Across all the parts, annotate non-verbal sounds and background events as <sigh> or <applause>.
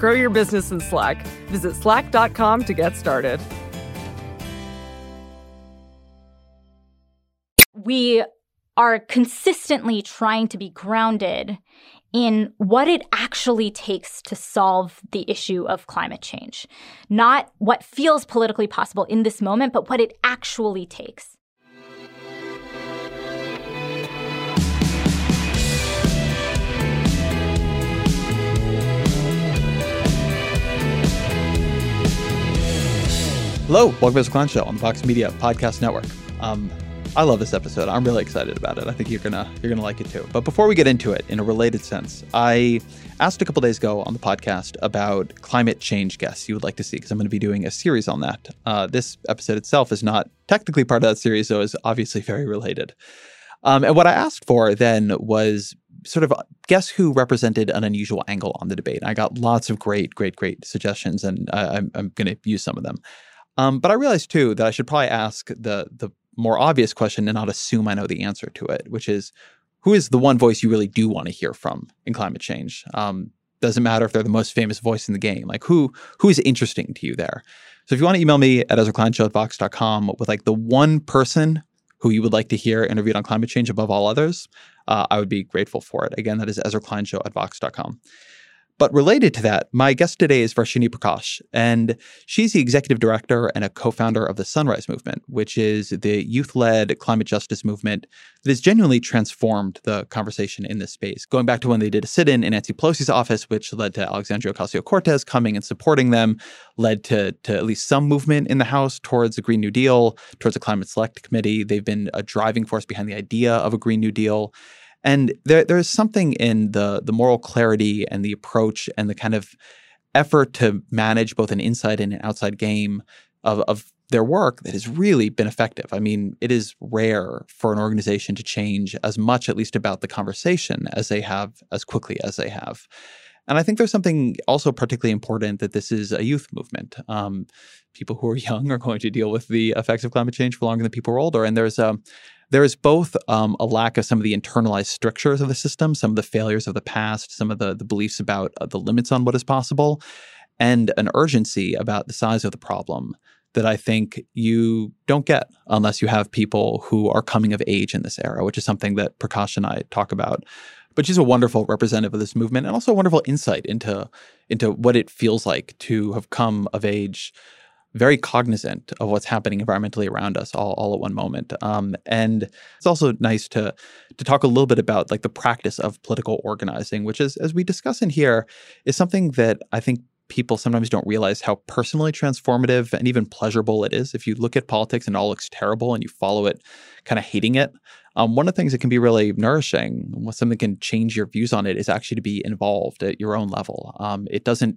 Grow your business in Slack. Visit slack.com to get started. We are consistently trying to be grounded in what it actually takes to solve the issue of climate change. Not what feels politically possible in this moment, but what it actually takes. Hello, welcome to the Klein Show on the Vox Media Podcast Network. Um, I love this episode. I'm really excited about it. I think you're gonna you're gonna like it too. But before we get into it, in a related sense, I asked a couple days ago on the podcast about climate change guests you would like to see because I'm going to be doing a series on that. Uh, this episode itself is not technically part of that series, so is obviously very related. Um, and what I asked for then was sort of guess who represented an unusual angle on the debate. I got lots of great, great, great suggestions, and I, I'm, I'm going to use some of them. Um, but I realized too that I should probably ask the the more obvious question and not assume I know the answer to it, which is who is the one voice you really do want to hear from in climate change? Um, doesn't matter if they're the most famous voice in the game. Like who who is interesting to you there? So if you want to email me at Vox.com with like the one person who you would like to hear interviewed on climate change above all others, uh, I would be grateful for it. Again, that is EzraKleinShow at Vox.com. But related to that, my guest today is Varshini Prakash, and she's the executive director and a co founder of the Sunrise Movement, which is the youth led climate justice movement that has genuinely transformed the conversation in this space. Going back to when they did a sit in in Nancy Pelosi's office, which led to Alexandria Ocasio Cortez coming and supporting them, led to, to at least some movement in the House towards a Green New Deal, towards a climate select committee. They've been a driving force behind the idea of a Green New Deal. And there, there's something in the the moral clarity and the approach and the kind of effort to manage both an inside and an outside game of, of their work that has really been effective. I mean, it is rare for an organization to change as much, at least about the conversation, as they have as quickly as they have. And I think there's something also particularly important that this is a youth movement. Um, people who are <laughs> young are going to deal with the effects of climate change for longer than people who are older. And there's a there is both um, a lack of some of the internalized strictures of the system, some of the failures of the past, some of the, the beliefs about uh, the limits on what is possible, and an urgency about the size of the problem that I think you don't get unless you have people who are coming of age in this era, which is something that Prakash and I talk about. But she's a wonderful representative of this movement and also a wonderful insight into into what it feels like to have come of age very cognizant of what's happening environmentally around us all, all at one moment. Um, and it's also nice to to talk a little bit about like the practice of political organizing, which is, as we discuss in here, is something that I think people sometimes don't realize how personally transformative and even pleasurable it is. If you look at politics and it all looks terrible and you follow it, kind of hating it, um, one of the things that can be really nourishing, something that can change your views on it, is actually to be involved at your own level. Um, it doesn't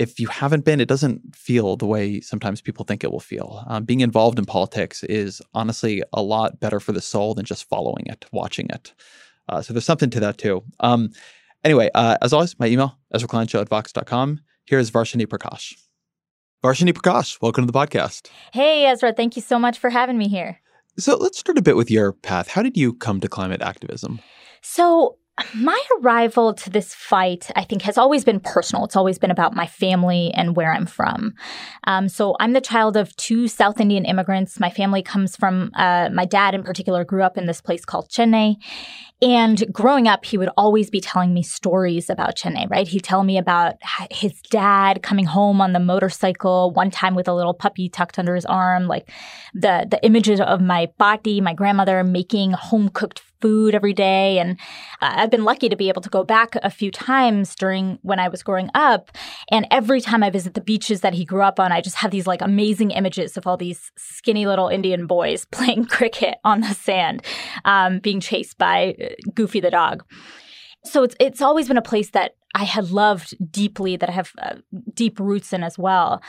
if you haven't been, it doesn't feel the way sometimes people think it will feel. Um, being involved in politics is honestly a lot better for the soul than just following it, watching it. Uh, so there's something to that too. Um, anyway, uh, as always, my email, EzraKleinShow at Vox.com. Here's Varshini Prakash. Varshini Prakash, welcome to the podcast. Hey, Ezra. Thank you so much for having me here. So let's start a bit with your path. How did you come to climate activism? So my arrival to this fight, I think, has always been personal. It's always been about my family and where I'm from. Um, so I'm the child of two South Indian immigrants. My family comes from, uh, my dad in particular grew up in this place called Chennai. And growing up, he would always be telling me stories about Chennai, right? He'd tell me about his dad coming home on the motorcycle one time with a little puppy tucked under his arm, like the, the images of my bati, my grandmother making home cooked food every day. And I've been lucky to be able to go back a few times during when I was growing up. And every time I visit the beaches that he grew up on, I just have these like amazing images of all these skinny little Indian boys <laughs> playing cricket on the sand, um, being chased by uh, Goofy the dog. So it's it's always been a place that I had loved deeply, that I have uh, deep roots in as well.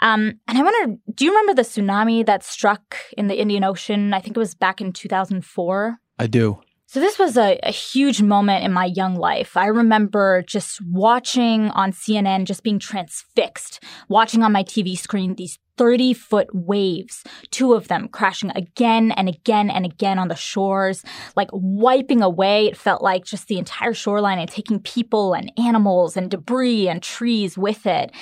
Um, and I wonder, do you remember the tsunami that struck in the Indian Ocean? I think it was back in 2004. I do. So, this was a, a, huge moment in my young life. I remember just watching on CNN, just being transfixed, watching on my TV screen these 30 foot waves, two of them crashing again and again and again on the shores, like wiping away. It felt like just the entire shoreline and taking people and animals and debris and trees with it.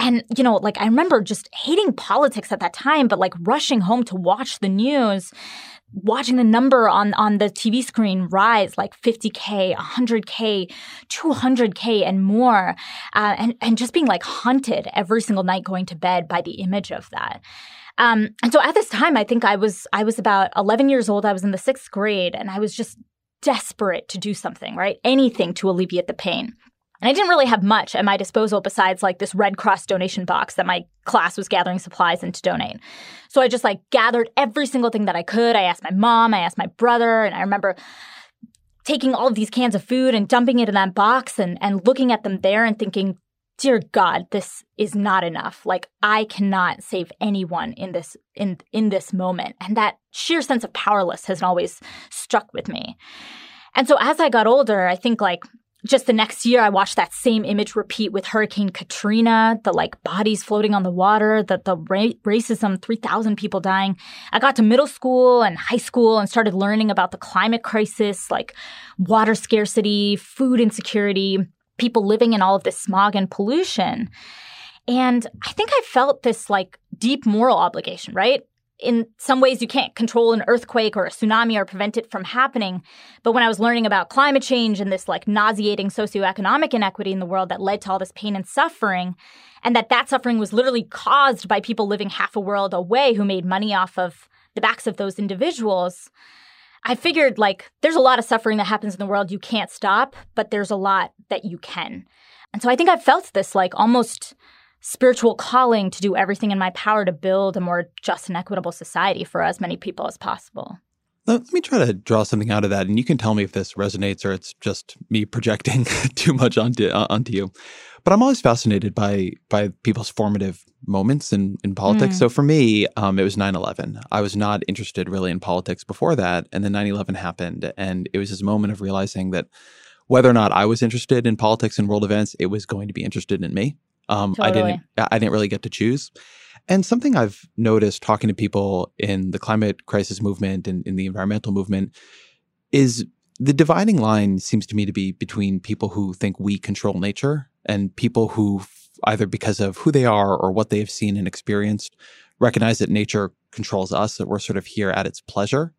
And, you know, like I remember just hating politics at that time, but like rushing home to watch the news watching the number on on the TV screen rise like 50k, 100k, 200k, and more, uh, and and just being like haunted every single night going to bed by the image of that. Um, and so at this time, I think I was I was about 11 years old. I was in the sixth grade, and I was just desperate to do something, right? Anything to alleviate the pain. And I didn't really have much at my disposal besides like this Red Cross donation box that my class was gathering supplies in to donate. So I just like gathered every single thing that I could. I asked my mom, I asked my brother, and I remember taking all of these cans of food and dumping it in that box and, and looking at them there and thinking, dear God, this is not enough. Like I cannot save anyone in this in in this moment. And that sheer sense of powerless has always struck with me. And so as I got older, I think like just the next year, I watched that same image repeat with Hurricane Katrina, the like bodies floating on the water, the, the ra- racism, 3,000 people dying. I got to middle school and high school and started learning about the climate crisis, like water scarcity, food insecurity, people living in all of this smog and pollution. And I think I felt this like deep moral obligation, right? In some ways you can't control an earthquake or a tsunami or prevent it from happening. But when I was learning about climate change and this like nauseating socioeconomic inequity in the world that led to all this pain and suffering, and that that suffering was literally caused by people living half a world away who made money off of the backs of those individuals, I figured like there's a lot of suffering that happens in the world you can't stop, but there's a lot that you can. And so I think I felt this like almost spiritual calling to do everything in my power to build a more just and equitable society for as many people as possible. Let me try to draw something out of that, and you can tell me if this resonates or it's just me projecting <laughs> too much onto uh, onto you. But I'm always fascinated by by people's formative moments in in politics. Mm. So for me, um, it was 9/11. I was not interested really in politics before that, and then 9/11 happened, and it was this moment of realizing that whether or not I was interested in politics and world events, it was going to be interested in me. Um, totally. I didn't I didn't really get to choose. And something I've noticed talking to people in the climate crisis movement and in the environmental movement is the dividing line seems to me to be between people who think we control nature and people who either because of who they are or what they have seen and experienced recognize that nature controls us that we're sort of here at its pleasure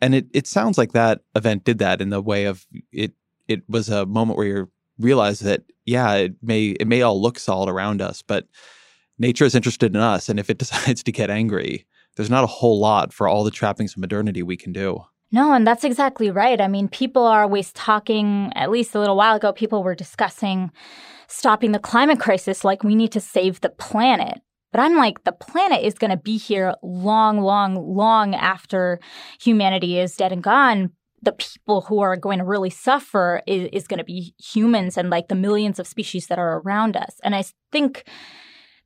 and it it sounds like that event did that in the way of it it was a moment where you're realize that yeah, it may it may all look solid around us, but nature is interested in us, and if it <laughs> decides to get angry, there's not a whole lot for all the trappings of modernity we can do. No, and that's exactly right. I mean, people are always talking, at least a little while ago, people were discussing stopping the climate crisis like we need to save the planet. But I'm like, the planet is going to be here long, long, long after humanity is dead and gone the people who are going to really suffer is, is going to be humans and like the millions of species that are around us. And I think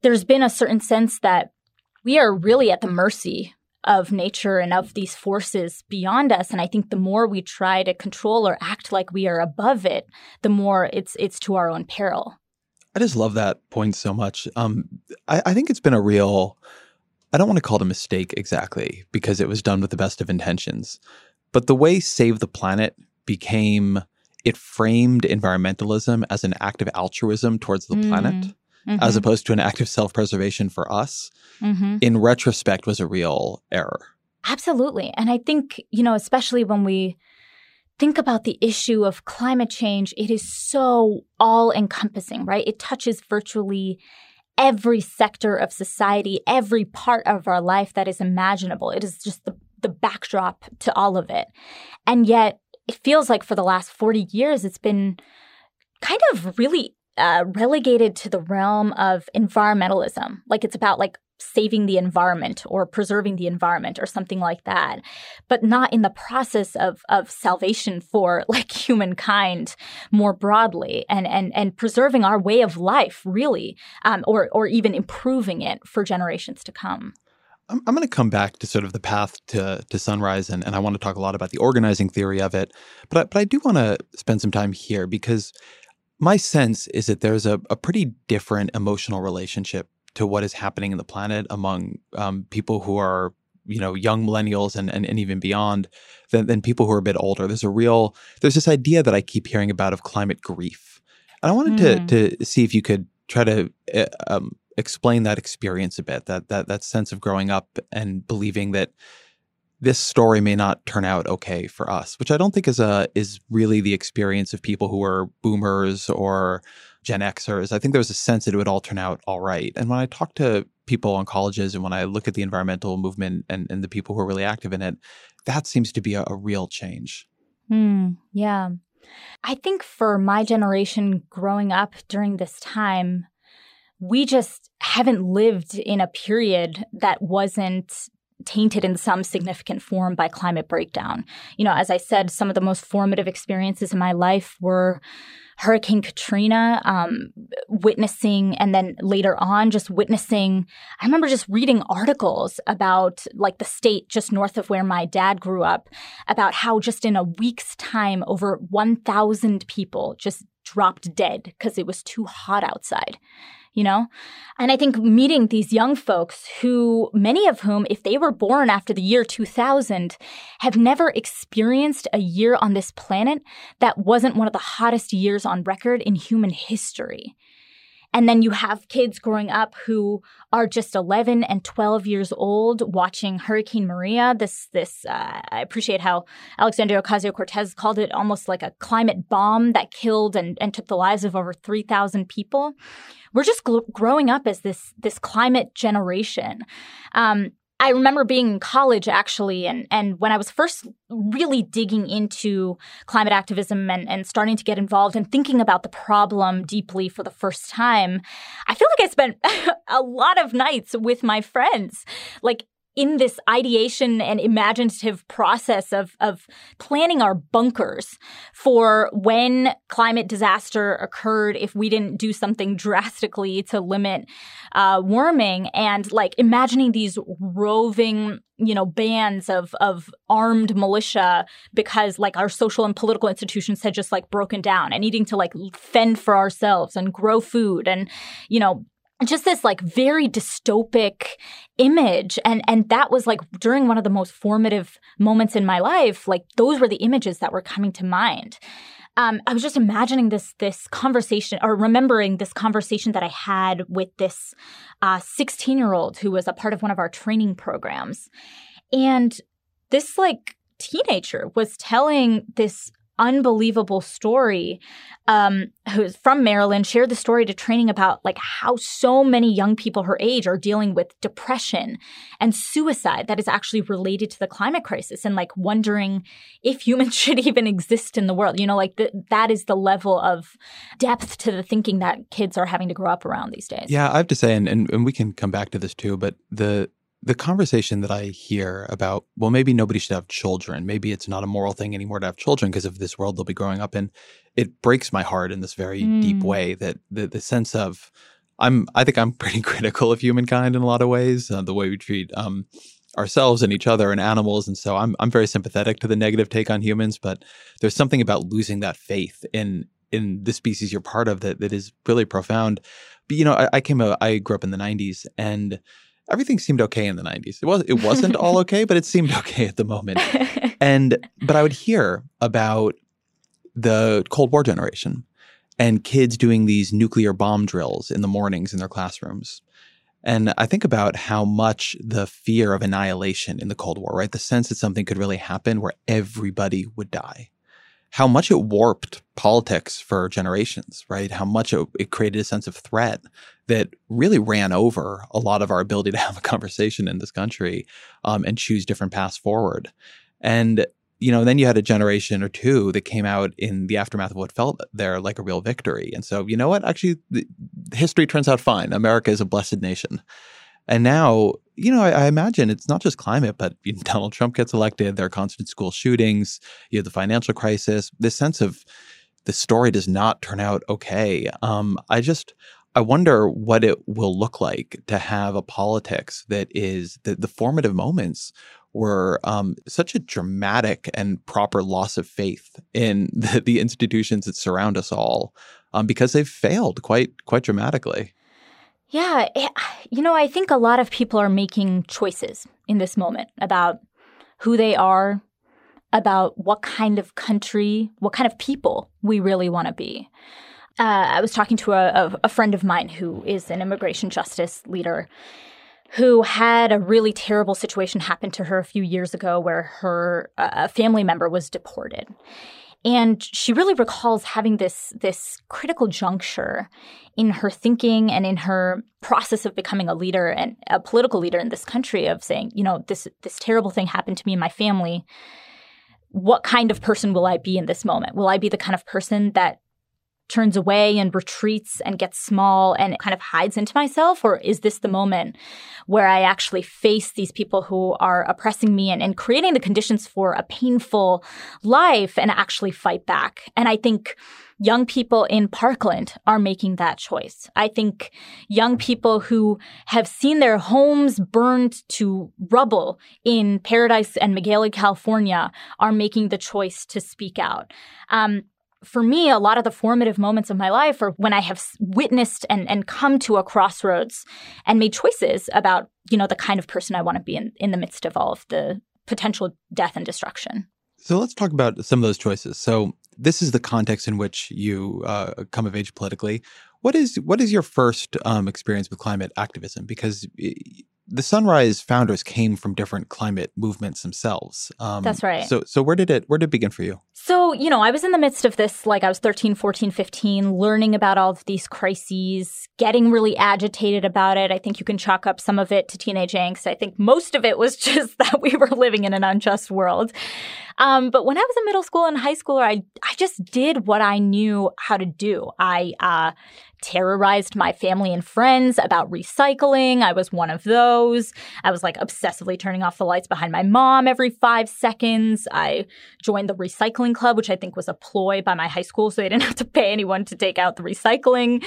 there's been a certain sense that we are really at the mercy of nature and of these forces beyond us. And i think the more we try to control or act like we are above it the more it's it's to our own peril. I just love that point so much. Um, I, I think it's been a real i don't want to call it a mistake exactly because it was done with the best of intentions but the way Save the Planet became, it framed environmentalism as an act of altruism towards the mm. planet. Mm-hmm. As opposed to an act of self preservation for us, mm-hmm. in retrospect, was a real error. Absolutely. And I think, you know, especially when we think about the issue of climate change, it is so all encompassing, right? It touches virtually every sector of society, every part of our life that is imaginable. It is just the the backdrop to all of it. And yet, it feels like for the last 40 years, it's been kind of really uh, relegated to the realm of environmentalism. Like it's about like saving the environment or preserving the environment or something like that, but not in the process of of salvation for like <laughs> humankind more broadly and and and preserving our way of life really, um, or or even improving it for generations to come. I'm, I'm going to come back to sort of the path to, to sunrise, and, and I want to talk a lot about the organizing theory of it. But I, but I do want to spend some time here because my sense is that there's a, a pretty different emotional relationship to what is happening in the planet among um, people who are you know young millennials and, and, and even beyond than, than people who are a bit older there's a real there's this idea that i keep hearing about of climate grief and i wanted mm. to to see if you could try to uh, um, explain that experience a bit that that that sense of growing up and believing that this story may not turn out okay for us which i don't think is a is really the experience of people who are boomers or gen xers. I think there was a sense that it would all turn out all right. And when i talk to people on colleges and when i look at the environmental movement and, and the people who are really active in it that seems to be a, a real change. Mm, yeah. I think for my generation growing up during this time we just haven't lived in a period that wasn't tainted in some significant form by climate breakdown. You know, as I said, some of the most formative experiences in my life were Hurricane Katrina, um, witnessing, and then later on, just witnessing. I remember just reading articles about like the state just north of where my dad grew up, about how just in a week's time, over 1,000 people just dropped dead because it was too hot outside you know? And I think meeting these young folks who, many of whom, if they were born after the year 2000, have never experienced a year on this planet that wasn't one of the hottest years on record in human history. And then you have kids growing up who are just 11 and 12 years old watching Hurricane Maria. This, this, uh, I appreciate how Alexandria Ocasio Cortez called it almost like a climate bomb that killed and, and took the lives of over 3,000 people. We're just gl- growing up as this, this climate generation. Um, I remember being in college actually, and, and when I was first really digging into climate activism and, and starting to get involved and thinking about the problem deeply for the first time, I feel like I spent <laughs> a lot of nights with my friends, like in this ideation and imaginative process of, of planning our bunkers for when climate disaster occurred if we didn't do something drastically to limit uh, warming and like imagining these roving you know bands of of armed militia because like our social and political institutions had just like broken down and needing to like fend for ourselves and grow food and you know just this like very dystopic image and and that was like during one of the most formative moments in my life like those were the images that were coming to mind. Um, I was just imagining this this conversation or remembering this conversation that I had with this 16 uh, year old who was a part of one of our training programs, and this like teenager was telling this unbelievable story um, who's from Maryland shared the story to training about like how so many young people her age are dealing with depression and suicide that is actually related to the climate crisis and like wondering if humans <laughs> should even exist in the world. You know like that is the level of depth to the thinking that kids are having to grow up around these days. Yeah i have to say and, and, and we can come back to this too but the the conversation that I hear about, well, maybe nobody should have children. Maybe it's not a moral thing anymore to have children because of this world they'll be growing up in. It breaks my heart in this very mm. deep way that the, the sense of, I'm, I think I'm <laughs> pretty critical of humankind in a lot of ways, uh, the way we treat um, ourselves and each other and animals. And so I'm, I'm very sympathetic to the negative take on humans, but there's something about losing that faith in, in the species you're part of that, that is really profound. But, you know, I, I came, I grew up in the 90s and, everything seemed okay in the 90s. It was it wasn't all okay, but it seemed okay at the moment. <laughs> And but I would hear about the Cold War generation and kids doing these nuclear bomb drills in the mornings in their classrooms. And I think about how much the fear of annihilation in the Cold War, right? The sense that something could really happen where everybody would die how much it warped politics for generations, right? How much it, it, created a sense of threat that really ran over a lot of our ability to <laughs> have a conversation in this country um, and choose different paths forward. And you know, then you had a generation or two that came out in the aftermath of what felt there like a real victory. And so, you know what? Actually, the, history turns out fine. America is a blessed nation. And now, you know, I, I imagine it's not just climate, but <laughs> Donald Trump gets elected. There are constant school shootings. You have the financial crisis. This sense of the story does not turn out okay. Um, I just I wonder what it will look like to have a politics that is the, the formative moments were um, such a dramatic and proper loss of faith in <laughs> the, the institutions that surround us all um, because they've failed quite quite dramatically. Yeah, eh, you know, I think a lot of people are making choices in this moment about who they are, about what kind of country, what kind of people we really want to be. Uh, I was talking to a, a, friend of mine who is an immigration justice leader who had a really terrible situation happen to her a few years ago where her uh, family member was deported. And she really recalls having this, this critical juncture in her thinking and in her process of becoming a leader and a political leader in this country of saying, you know, this, this terrible thing happened to me and my family. What kind of person will I be in this moment? Will I be the kind of person that turns away and retreats and gets small and kind of hides into myself? Or is this the moment where I actually face these people who are oppressing me and, and creating the conditions for a painful life and actually fight back? And I think young people in Parkland are making that choice. I think young people who have seen their homes burned to rubble in Paradise and Magalia, California, are making the choice to speak out. Um, for me, a lot of the formative moments of my life are when I have witnessed and, and come to a crossroads and made choices about, you know, the kind of person I want to be in, in the midst of all of the potential death and destruction. So let's talk about some of those choices. So this is the context in which you uh, come of age politically. What is what is your first um, experience with climate activism? Because the Sunrise founders came from different climate movements themselves. Um, That's right. So, so where did it where did it begin for you? So, you know, I was in the midst of this, like I was 13, 14, 15, learning about all of these crises, getting really agitated about it. I think you can chalk up some of it to teenage angst. I think most of it was <laughs> just that we were living in an unjust world. Um, but when I was in middle school and high school, I, I just did what I knew how to do. I uh, terrorized my family and friends about recycling. I was one of those. I was like obsessively turning off the lights behind my mom every five seconds. I joined the recycling club, which I think was a ploy by my high school so they didn't have to pay anyone to take out the recycling.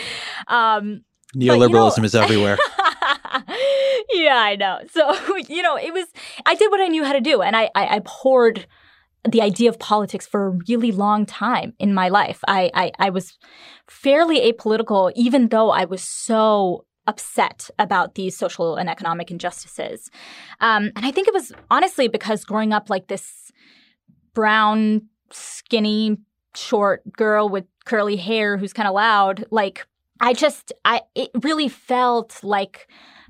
Um, Neoliberalism but, you know, is everywhere. <laughs> yeah, I know. So, <laughs> you know, it was, I did what I knew how to do and I, I abhorred the idea of politics for a really long time in my life. I, I, I was fairly apolitical, even though I was so upset about these social and economic injustices. Um, and I think it was honestly because growing up like this brown, skinny, short girl with curly hair who's kind of loud, like I just, I, it really felt like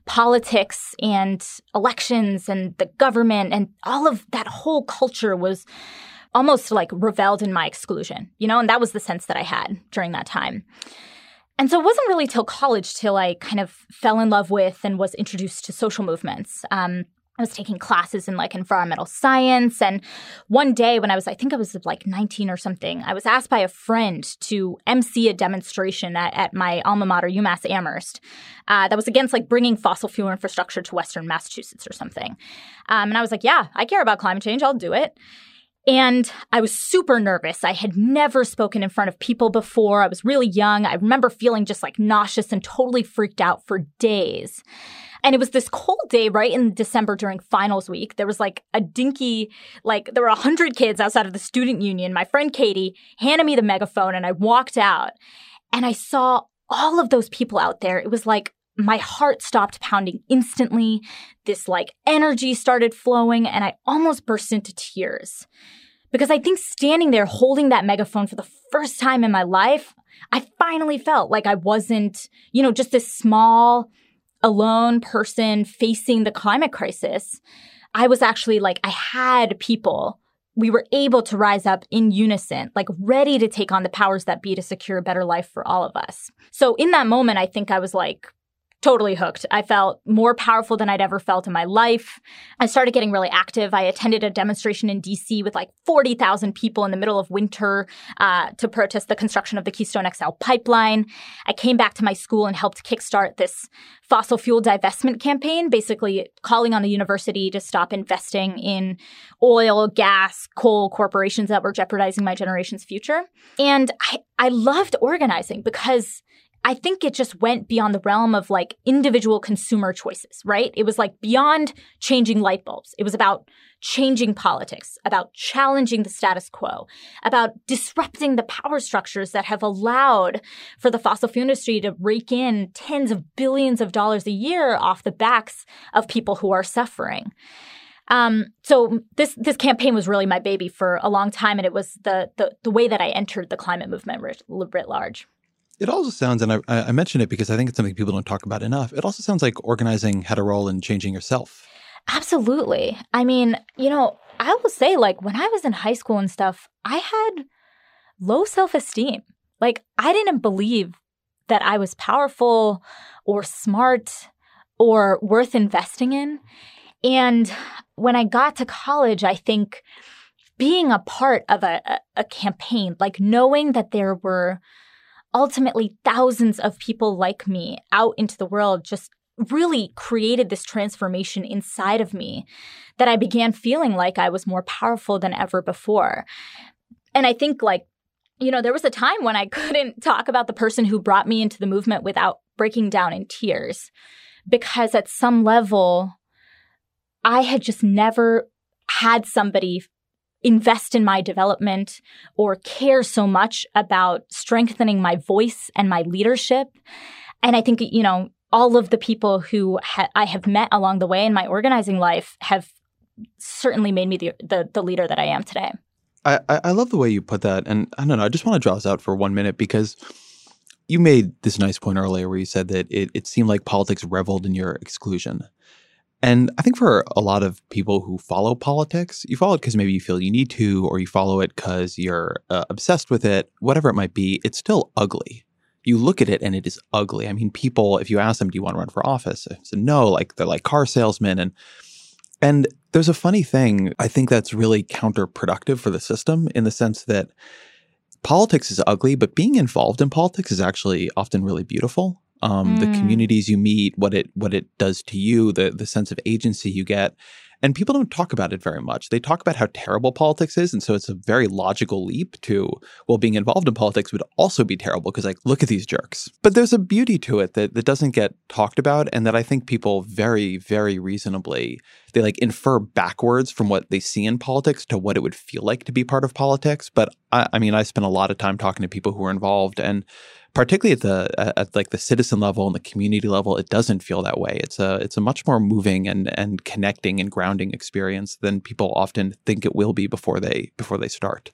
politics and elections and the government and all of that whole culture was almost like reveled in my exclusion, you know, and that was the sense that I had during that time. And so it wasn't really till college till I kind of fell in love with and was introduced to social movements. Um, I was taking classes in like environmental science. And one day when I was, I think I was like 19 or something, I was asked by a friend to MC a demonstration at, at my alma mater, UMass Amherst, uh, that was against like bringing fossil fuel infrastructure to Western Massachusetts or something. Um, and I was like, yeah, I care about climate change. I'll do it. And I was super nervous. I had never spoken in front of people before. I was really young. I remember feeling just like nauseous and totally freaked out for days. And it was this cold day right in December during finals week. There was like a dinky, like there were a hundred kids outside of the student union. My friend Katie handed me the megaphone and I walked out and I saw all of those people out there. It was like my heart stopped pounding instantly. This like energy started flowing and I almost burst into tears. Because I think standing there holding that megaphone for the first time in my life, I finally felt like I wasn't, you know, just this small, alone person facing the climate crisis, I was actually like, I had people. We were able to rise up in unison, like ready to take on the powers that be to secure a better life for all of us. So in that moment, I think I was like, totally hooked. I felt more powerful than I'd ever felt in my life. I started getting really active. I attended a demonstration in DC with like 40,000 people in the middle of winter uh, to protest the construction of the Keystone XL pipeline. I came back to my school and helped kickstart this fossil fuel divestment campaign, basically calling on the university to stop investing in oil, gas, coal corporations that were jeopardizing my generation's future. And I, I loved organizing because I think it just went beyond the realm of like individual consumer choices, right? It was like beyond changing light bulbs. It was about changing politics, about challenging the status quo, about disrupting the power structures that have allowed for the fossil fuel industry to rake in tens of billions of dollars a year off the backs of people who are suffering. Um, so this this campaign was really my baby for a long time, and it was the the, the way that I entered the climate movement writ, writ large. It also sounds, and I, I mention it because I think it's something people don't talk about enough. It also sounds like organizing had a role in changing yourself. Absolutely. I mean, you know, I will say, like, when I was in high school and stuff, I had low self esteem. Like, I didn't believe that I was powerful or smart or worth investing in. And when I got to college, I think being a part of a, a, a campaign, like knowing that there were ultimately thousands of people like me out into the world just really created this transformation inside of me that I began feeling like I was more powerful than ever before. And I think, like, you know, there was a time when I <laughs> couldn't talk about the person who brought me into the movement without breaking down in tears. Because at some level, I had just never had somebody invest in my development or care so much about strengthening my voice and my leadership. And I think, you know, all of the people who ha- I have met along the way in my organizing life have certainly made me the, the, the leader that I am today. I, I love the way you put that. And I don't know, I just want to draw this out for one minute because you made this nice point earlier where you said that it, it seemed like politics reveled in your exclusion. And I think for a lot of people who follow politics, you follow it because maybe you feel you need to, or you follow it because you're uh, obsessed with it, whatever it might be, it's still ugly. You look at it and it is ugly. I mean, people, if you ask them, do you want to run for office? It's a no, like they're like car salesmen. And and there's a funny thing, I think that's really counterproductive for the system in the sense that politics is ugly, but being involved in politics is actually often really beautiful um, mm. the communities you meet, what it what it does to you, the the sense of agency you get. And people don't talk about it very much. They talk about how terrible politics is. And so it's a very logical leap to, well, being involved in politics would also be terrible because, like, look at these jerks. But there's a beauty to it that, that doesn't get talked about and that I think people very, very reasonably, they like infer backwards from what they see in politics to what it would feel like to be part of politics. But I, I mean, I spent a lot of time talking to people who are involved and particularly at the at like the citizen level and the community level, it doesn't feel that way. It's a it's a much more moving and and connecting and grounding experience than people often think it will be before they before they start.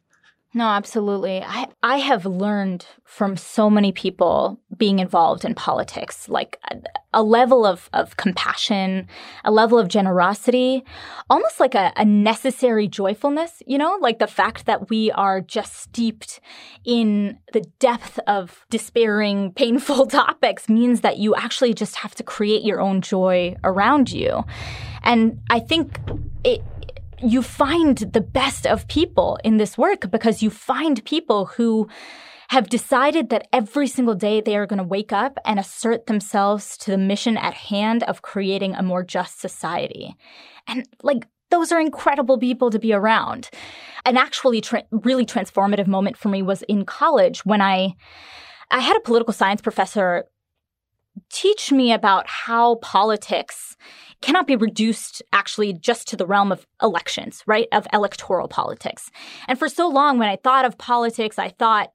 No, absolutely. I, I have learned from so many people being involved in politics, like a, a level of, of compassion, a level of generosity, almost like a, a necessary joyfulness, you know, like the fact that we are just steeped in the depth of despairing, <laughs> painful <laughs> topics means that you actually just have to create your own joy around you. And I think it, you find the best of people in this work because you find people who have decided that every single day they are going to wake up and assert themselves to the mission at hand of creating a more just society. And like, those are incredible people to be around. An actually tra- really transformative moment for me was in college when I I had a political science professor teach me about how politics cannot be reduced actually just to the realm of elections, right? Of electoral politics. And for so long, when I thought of politics, I thought,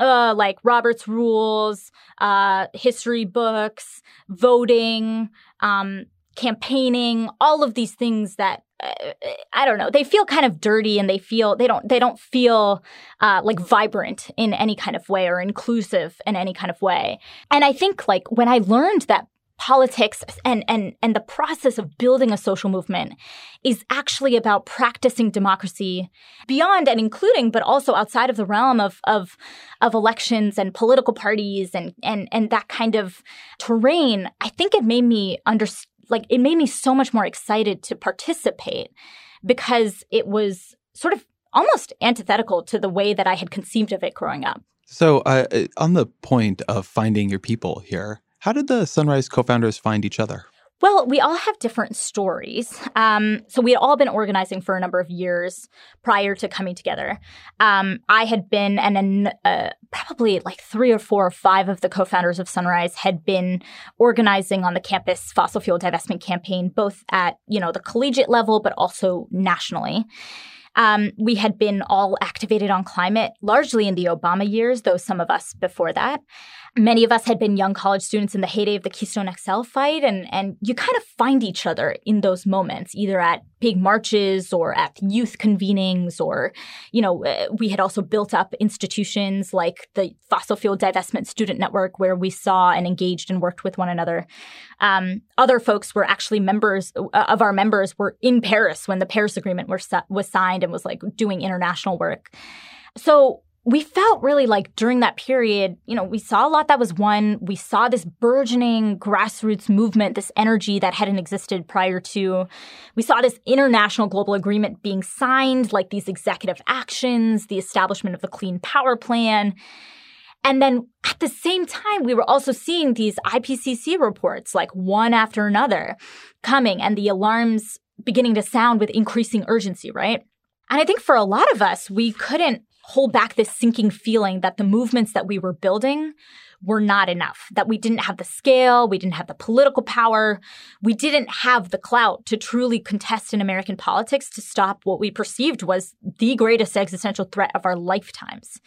uh, like Robert's rules, uh, history books, voting, um, campaigning, all of these things that uh, I don't know. They feel kind of dirty, and they feel they don't they don't feel uh, like vibrant in any kind of way or inclusive in any kind of way. And I think like when I learned that politics and, and, and the process of building a social movement is actually about practicing democracy beyond and including, but also outside of the realm of, of, of elections and political parties and, and, and that kind of terrain, I think it made me understand, like, it made me so much more excited to participate because it was sort of almost antithetical to the way that I had conceived of it growing up. So, uh, on the point of finding your people here, how did the Sunrise co founders find each other? Well, we all have different stories. Um, so we had all been organizing for a number of years prior to coming together. Um, I had been, and then uh, probably like three or four or five of the co-founders of Sunrise had been organizing on the campus fossil fuel divestment campaign, both at you know the collegiate level, but also nationally. Um, we had been all activated on climate largely in the Obama years, though some of us before that. Many of us had been young college students in the heyday of the Keystone XL fight, and, and you kind of find each other in those moments, either at big marches or at youth convenings, or, you know, uh, we had also built up institutions like the Fossil Fuel Divestment Student Network, where we saw and engaged and worked with one another. Um, other folks were actually members uh, of our members were in Paris when the Paris Agreement were, was signed and was like doing international work. So we felt really like during that period, you know, we saw a lot that was won. We saw this burgeoning grassroots movement, this energy that hadn't existed prior to. We saw this international global agreement being signed, like these executive actions, the establishment of the Clean Power Plan. And then at the same time, we were also seeing these IPCC reports, like one after another, coming and the alarms beginning to sound with increasing urgency, right? And I think for a lot of us, we couldn't hold back this sinking feeling that the movements that we were building were not enough, that we didn't have the scale, we didn't have the political power, we didn't have the clout to truly contest in American politics to stop what we perceived was the greatest existential threat of our lifetimes.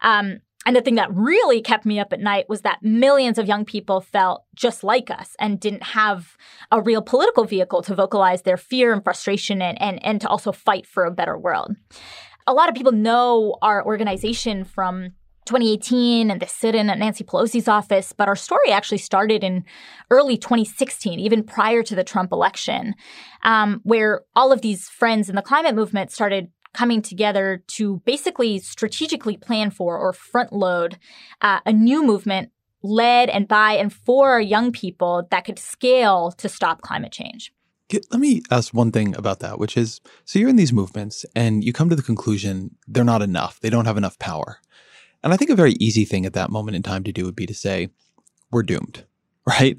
Um, and the thing that really kept me up at night was that millions of young people felt just like us and didn't have a real political vehicle to vocalize their fear and frustration and, and, and to also fight for a better world a lot of people know our organization from 2018 and the sit-in at Nancy Pelosi's office, but our story actually started in early 2016, even prior to the Trump election, um, where all of these friends in the climate movement started coming together to basically strategically plan for or front load uh, a new movement led and by and for young people that could scale to stop climate change. Let me ask one thing about that, which is so you're in these movements and you come to the conclusion they're not enough. They don't have enough power. And I think a very easy thing at that moment in time to do would be to say, we're doomed, <laughs> right?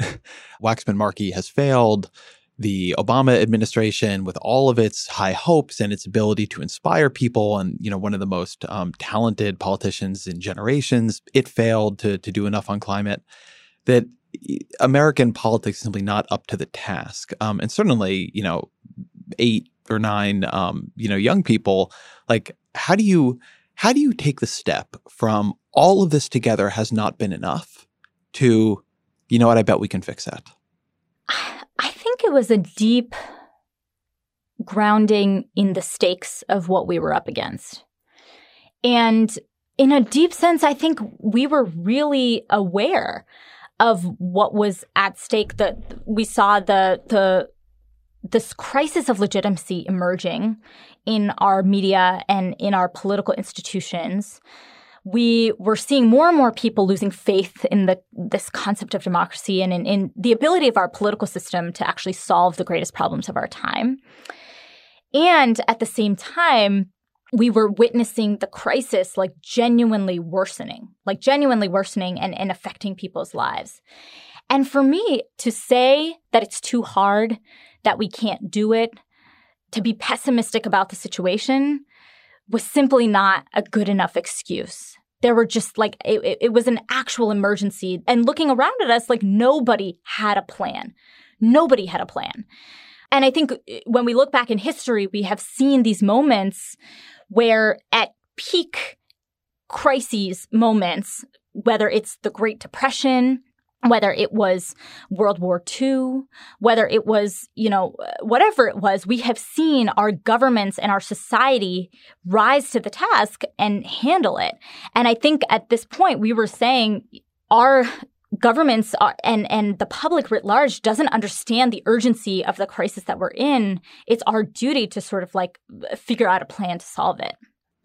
Waxman Markey has failed. The Obama administration, with all of its high hopes and its ability to inspire people, and you know one of the most um, talented politicians in generations, it failed to to do enough on climate. That American politics is simply not up to the task. Um, and certainly, you know, eight or nine, um, you know, young people, like, how do you how do you take the step from all of this together has not been enough to, you know what, I bet we can fix that? I think it was a deep grounding in the stakes of what we were up against. And in a deep sense, I think we were really aware of what was at stake that we saw the the this crisis of legitimacy emerging in our media and in our political institutions. We were seeing more and more people losing faith in the this concept of democracy and in, in the ability of our political system to actually solve the greatest problems of our time. And at the same time we were witnessing the crisis like genuinely worsening, like genuinely worsening and, and affecting people's lives. And for me to say that it's too hard, that we can't do it, to be pessimistic about the situation was simply not a good enough excuse. There were just like, it, it was an actual emergency. And looking around at us, like nobody had a plan. Nobody had a plan. And I think eh, when we look back in history, we have seen these moments where at peak crises moments, whether it's the Great Depression, whether it was World War II, whether it was, you know, whatever it was, we have seen our governments and our society rise to the task and handle it. And I think at this point, we were saying our governments are, and and the public writ large doesn't understand the urgency of the crisis that we're in, it's our duty to sort of like figure out a plan to solve it.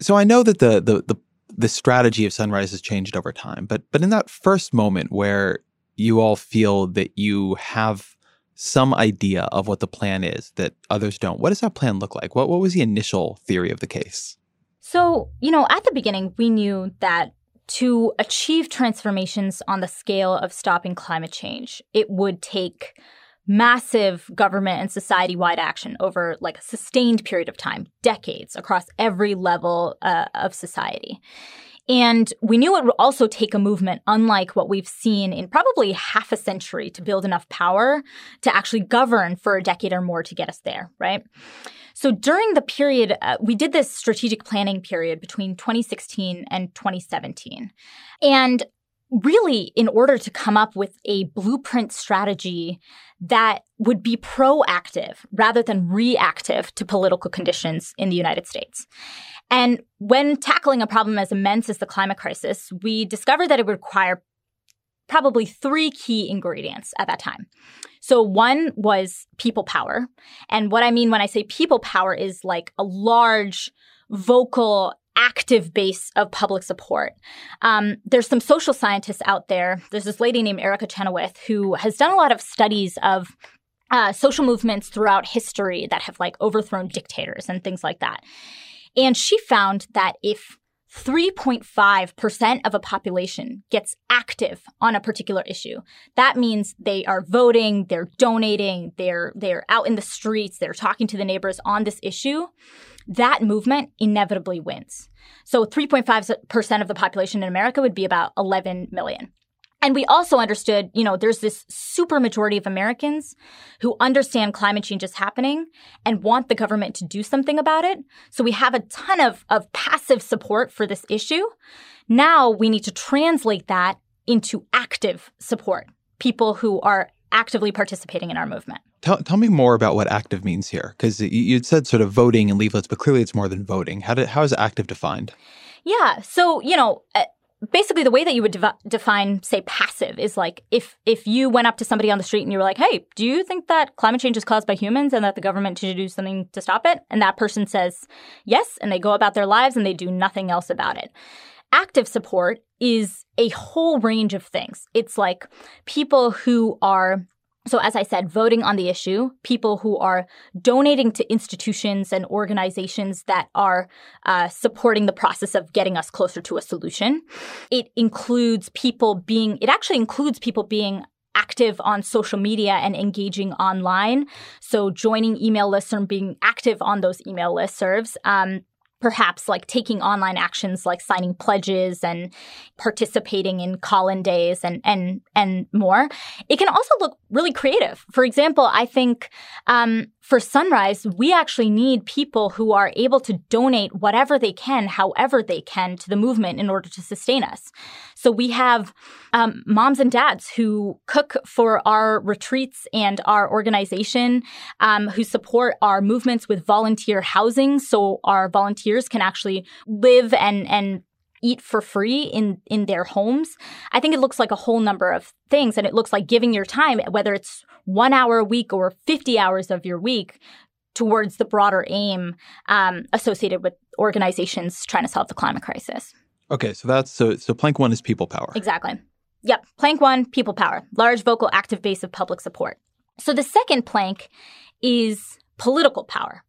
So I know that the the the, the strategy of Sunrise has changed over time, but but in that first moment where you all feel that you have some idea of what the plan is that others don't. What does that plan look like? What what was the initial theory of the case? So, you know, at the beginning, we knew that to achieve transformations on the scale of stopping climate change, it would take massive government and society wide action over like a sustained period of time, decades across every level uh, of society. And we knew it would also take a movement unlike what we've seen in probably half a century to build enough power to actually govern for a decade or more to get us there, right? So during the period, uh, we did this strategic planning period between 2016 and 2017. And really, in order to come up with a blueprint strategy that would be proactive rather than reactive to political conditions in the United States. And when tackling a problem as immense as the climate crisis, we discovered that it would require probably three key ingredients at that time. So, one was people power. And what I mean when I say people power is like a large, vocal, active base of public support. Um, there's some social scientists out there. There's this lady named Erica Chenoweth who has done a lot of studies of uh, social movements throughout history that have like overthrown dictators and things like that. And she found that if 3.5% of a population gets active on a particular issue. That means they are voting, they're donating, they're they're out in the streets, they're talking to the neighbors on this issue. That movement inevitably wins. So 3.5% of the population in America would be about 11 million. And we also understood, you know, there's this super majority of Americans who understand climate change is happening and want the government to do something about it. So we have a ton of, of passive support for this issue. Now we need to translate that into active support, people who are actively participating in our movement. Tell, tell me more about what active means here, because you, would said sort of voting and leaflets, but clearly it's more than voting. How, did, how is active defined? Yeah. So, you know, uh, basically the way that you would dev- define say passive is like if if you went up to somebody on the street and you were like hey do you think that climate change is caused by humans and that the government should do something to stop it and that person says yes and they go about their lives and they do nothing else about it active support is a whole range of things it's like people who are so, as I said, voting on the issue, people who are donating to institutions and organizations that are uh, supporting the process of getting us closer to a solution. It includes people being, it actually includes people being active on social media and engaging online. So, joining email lists and being active on those email listservs. Um, perhaps like taking online actions like signing pledges and participating in call-in days and and and more. It can also look really creative. For example, I think um, for Sunrise, we actually need people who are able to donate whatever they can, however they can, to the movement in order to sustain us. So we have um, moms and dads who cook for our retreats and our organization, um, who support our movements with volunteer housing, so our volunteers can actually live and and eat for free in in their homes. I think it looks like a whole number of things and it looks like giving your time whether it's 1 hour a week or 50 hours of your week towards the broader aim um, associated with organizations trying to solve the climate crisis. Okay, so that's so so plank 1 is people power. Exactly. Yep, plank 1 people power, large vocal active base of public support. So the second plank is political power.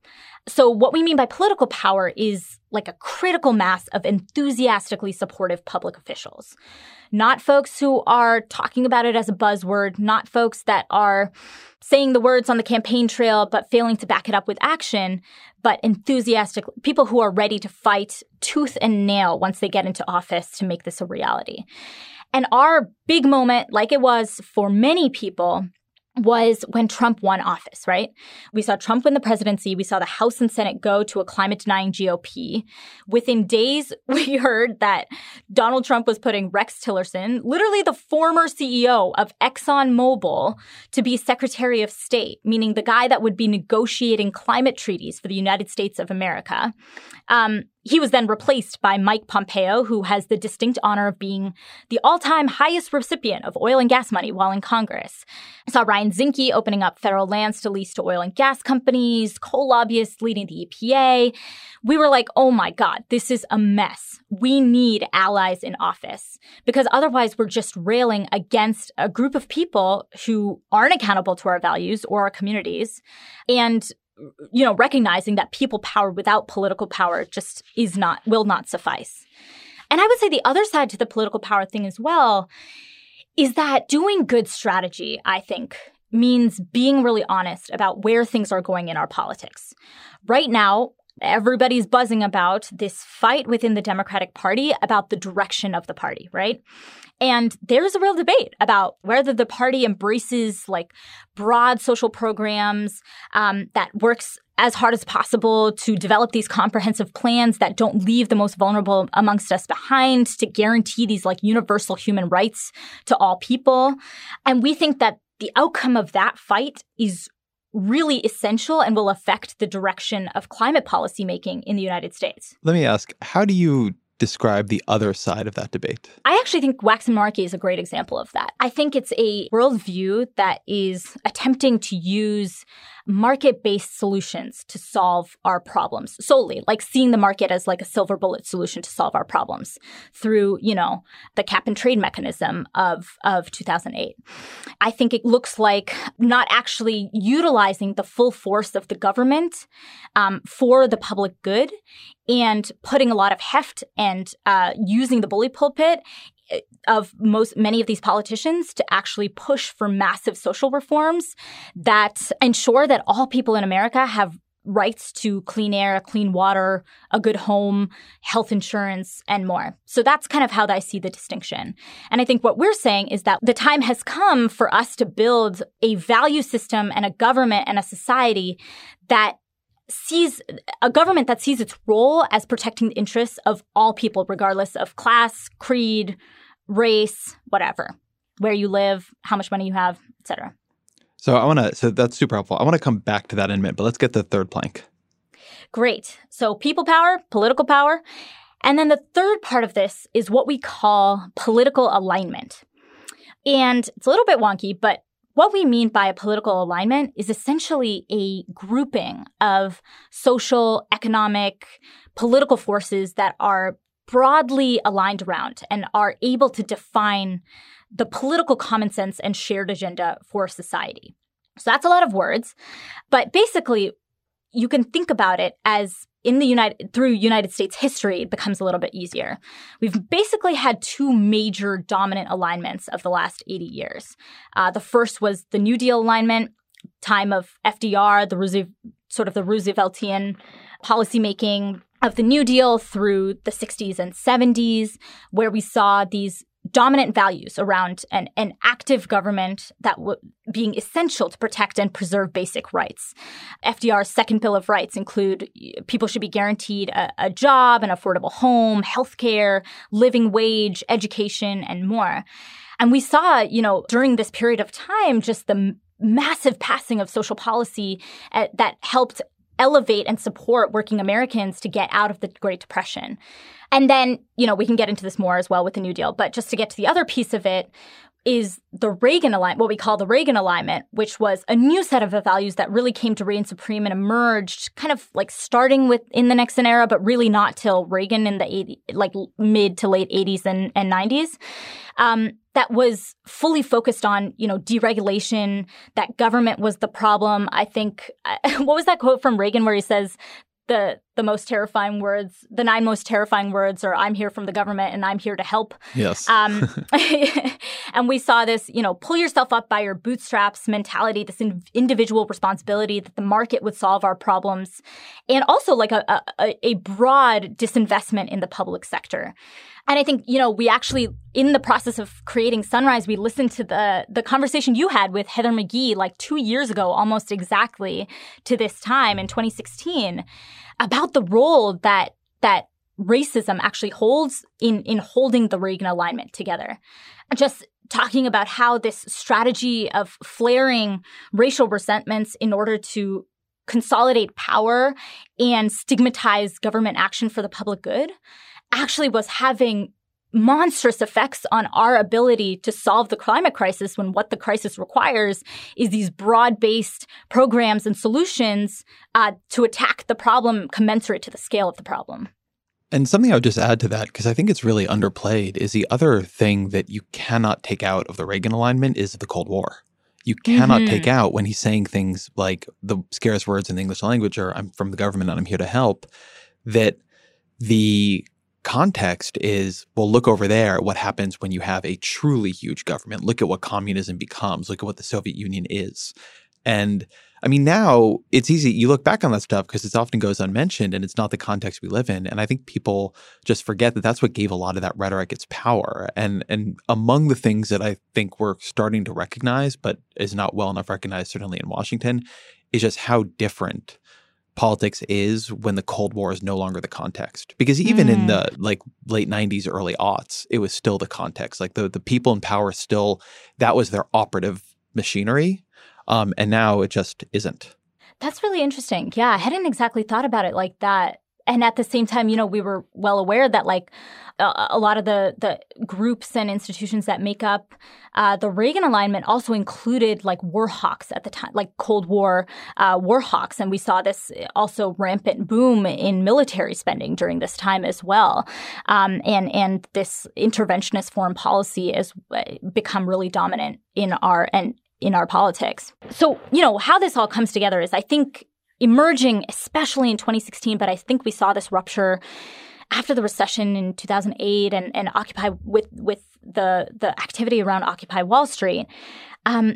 So, what we mean by political power is like a critical mass of enthusiastically supportive public officials. Not folks who are talking about it as a buzzword, not folks that are saying the words on the campaign trail but failing to back it up with action, but enthusiastic people who are ready to fight tooth and nail once they get into office to make this a reality. And our big moment, like it was for many people, was when Trump won office, right? We saw Trump win the presidency. We saw the House and Senate go to a climate denying GOP. Within days, <laughs> we heard that Donald Trump was putting Rex Tillerson, literally the former CEO of ExxonMobil, to be Secretary of State, meaning the guy that would be negotiating climate treaties for the United States of America. Um, he was then replaced by Mike Pompeo, who has the distinct honor of being the all time highest recipient of oil and gas money while in Congress. I saw Ryan Zinke opening up federal lands to lease to oil and gas companies, coal lobbyists leading the EPA. We were like, oh my God, this is a mess. We need allies in office because otherwise we're just railing against a group of people who aren't accountable to our values or our communities. And you know, recognizing that people power without political power just is not, will not suffice. And I would say the other side to the political power thing as well is that doing good strategy, I think, means being really honest about where things are going in our politics. Right now, everybody's buzzing about this fight within the Democratic Party about the direction of the party, right? And there's a real debate about whether the party embraces like broad social programs um, that works as hard as possible to develop these comprehensive plans that don't leave the most vulnerable amongst us behind to guarantee these like universal human rights to all people. And we think that the outcome of that fight is really essential and will affect the direction of climate policymaking in the United States. Let me ask, how do you describe the other side of that debate? I actually think Waxman Markey is a great example of that. I think it's a worldview that is attempting to use market based solutions to solve our problems solely, like seeing the market as like a silver bullet solution to solve our problems through, you know, the cap and trade mechanism of, of 2008. I think it looks like not actually utilizing the full force of the government um, for the public good and putting a lot of heft and uh, using the bully pulpit of most many of these politicians to actually push for massive social reforms that ensure that all people in America have rights to clean air, clean water, a good home, health insurance, and more. So that's kind of how I see the distinction. And I think what we're saying is that the time has come for us to build a value system and a government and a society that sees a government that sees its role as protecting the interests of all people, regardless of class, creed, race, whatever, where you live, how much money you have, etc. So I want to. So that's super helpful. I want to come back to that in a minute, but let's get the third plank. Great. So people power, political power, and then the third part of this is what we call political alignment. And it's a little bit wonky, but what we mean by a political alignment is essentially a grouping of social, economic, political forces that are broadly aligned around and are able to define the political common sense and shared agenda for society. So that's a lot of words, but basically, you can think about it as in the United through United States history, it becomes a little bit easier. We've basically had two major dominant alignments of the last 80 years. Uh, the first was the New Deal alignment, time of FDR, the Roosevelt, sort of the Rooseveltian policymaking of the New Deal through the 60s and 70s, where we saw these dominant values around an, an active government that w- being essential to protect and preserve basic rights. FDR's second Bill of Rights include people should be guaranteed a, a job, an affordable home, health care, living wage, education, and more. And we saw, you know, during this period of time, just the massive passing of social policy uh, that helped elevate and support working Americans to get out of the Great Depression. And then, you know, we can get into this more as well with the New Deal. But just to get to the other piece of it, is the Reagan alignment, what we call the Reagan alignment, which was a new set of values that really came to reign supreme and emerged kind of like starting with in the Nixon era, but really not till Reagan in the 80, like mid to late 80s and, and 90s. Um, that was fully focused on, you know, deregulation, that government was the problem. I think, <laughs> what was that quote from Reagan where he says, the the most terrifying words, the nine most terrifying words are I'm here from the government and I'm here to help. Yes. Um, <laughs> <laughs> and we saw this, you know, pull yourself up by your bootstraps mentality, this in- individual responsibility that the market would solve our problems, and also like a, a, a broad disinvestment in the public sector. And I think, you know, we actually, in the process of creating Sunrise, we listened to the the conversation you had with Heather McGhee like two years ago, almost exactly to this time in 2016, about the role that that racism actually holds in in holding the Reagan alignment together. Just talking about how this strategy of flaring racial resentments in order to consolidate power and stigmatize government action for the public good actually was having monstrous effects on our ability to solve the climate crisis when what the crisis requires is these broad based programs and solutions uh, to attack the problem commensurate to the scale of the problem. And something I would just add to that, because I think it's really underplayed, is the other thing that you cannot take out of the Reagan alignment is the Cold War. You cannot mm-hmm. take out when he's saying things like the scariest words in the English language are I'm from the government and I'm here to help, that the context is well, look over there what happens when you have a truly huge government. Look at what communism becomes. Look at what the Soviet Union is. And I mean, now it's easy. You look back on that stuff because it often goes unmentioned and it's not the context we live in. And I think people just forget that that's what gave a lot of that rhetoric its power. And, and among the things that I think we're starting to recognize, but is not well enough recognized, certainly in Washington, is just how different politics is when the Cold War is no longer the context. Because even mm. in the mm. like late 90s, early aughts, it was still the context. Like the, the people in power still, that was their operative machinery um, and now it just isn't. That's really interesting. Yeah, I hadn't exactly thought about it like that. And at the same time, you know, we were well aware that like a, a lot of the the groups and institutions that make up uh, the Reagan alignment also included like war hawks at the time, like Cold War uh, war hawks, and we saw this also rampant boom in military spending during this time as well. Um, and and this interventionist foreign policy has uh, become really dominant in our and in our politics. So, you know, how this all comes together is I think emerging, especially in 2016, but I think we saw this rupture after the recession in 2008 and, and Occupy with, with the, the activity around Occupy Wall Street. Um,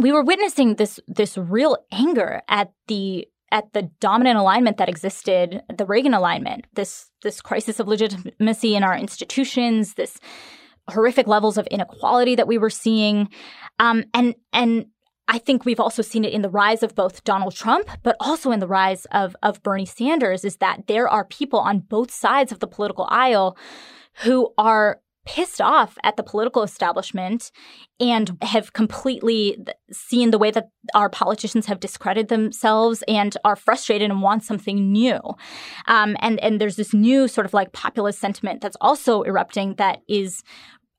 we were witnessing this, this real anger at the at the dominant alignment that existed, the Reagan alignment, this this crisis of legitimacy in our institutions, this horrific levels of inequality that we were seeing. Um, and, and I think we've also seen it in the rise of both Donald Trump, but also in the rise of, of Bernie Sanders, is that there are people on both sides of the political aisle who are pissed off at the political establishment and have completely seen the way that our politicians have discredited themselves and are frustrated and want something new. Um, and and there's this new sort of like populist sentiment that's also erupting that is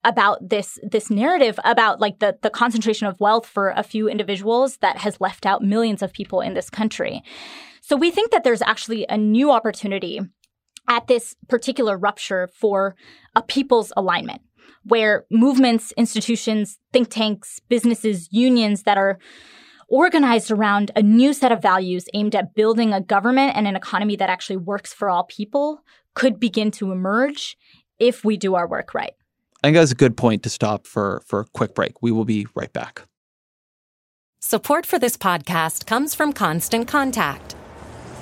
about this this narrative about like the the concentration of wealth for a few individuals that has left out millions of people in this country. So we think that there's actually a new opportunity at this particular rupture for a people's alignment where movements, institutions, think tanks, businesses, unions that are organized around a new set of values aimed at building a government and an economy that actually works for all people could begin to emerge if we do our work right. I think that's a good point to stop for, for a quick break. We will be right back. Support for this podcast comes from Constant Contact.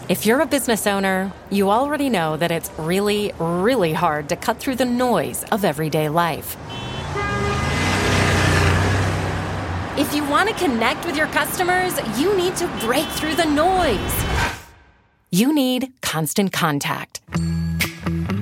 If you're a business owner, you already know that it's really, really hard to cut through the noise of everyday life. If you want to connect with your customers, you need to break through the noise. You need Constant Contact.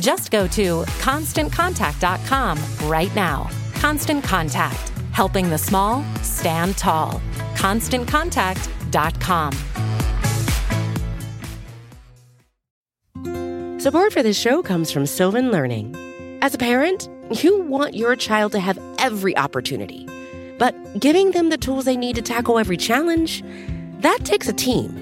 Just go to constantcontact.com right now. Constant Contact, helping the small stand tall. ConstantContact.com. Support for this show comes from Sylvan Learning. As a parent, you want your child to have every opportunity, but giving them the tools they need to tackle every challenge, that takes a team.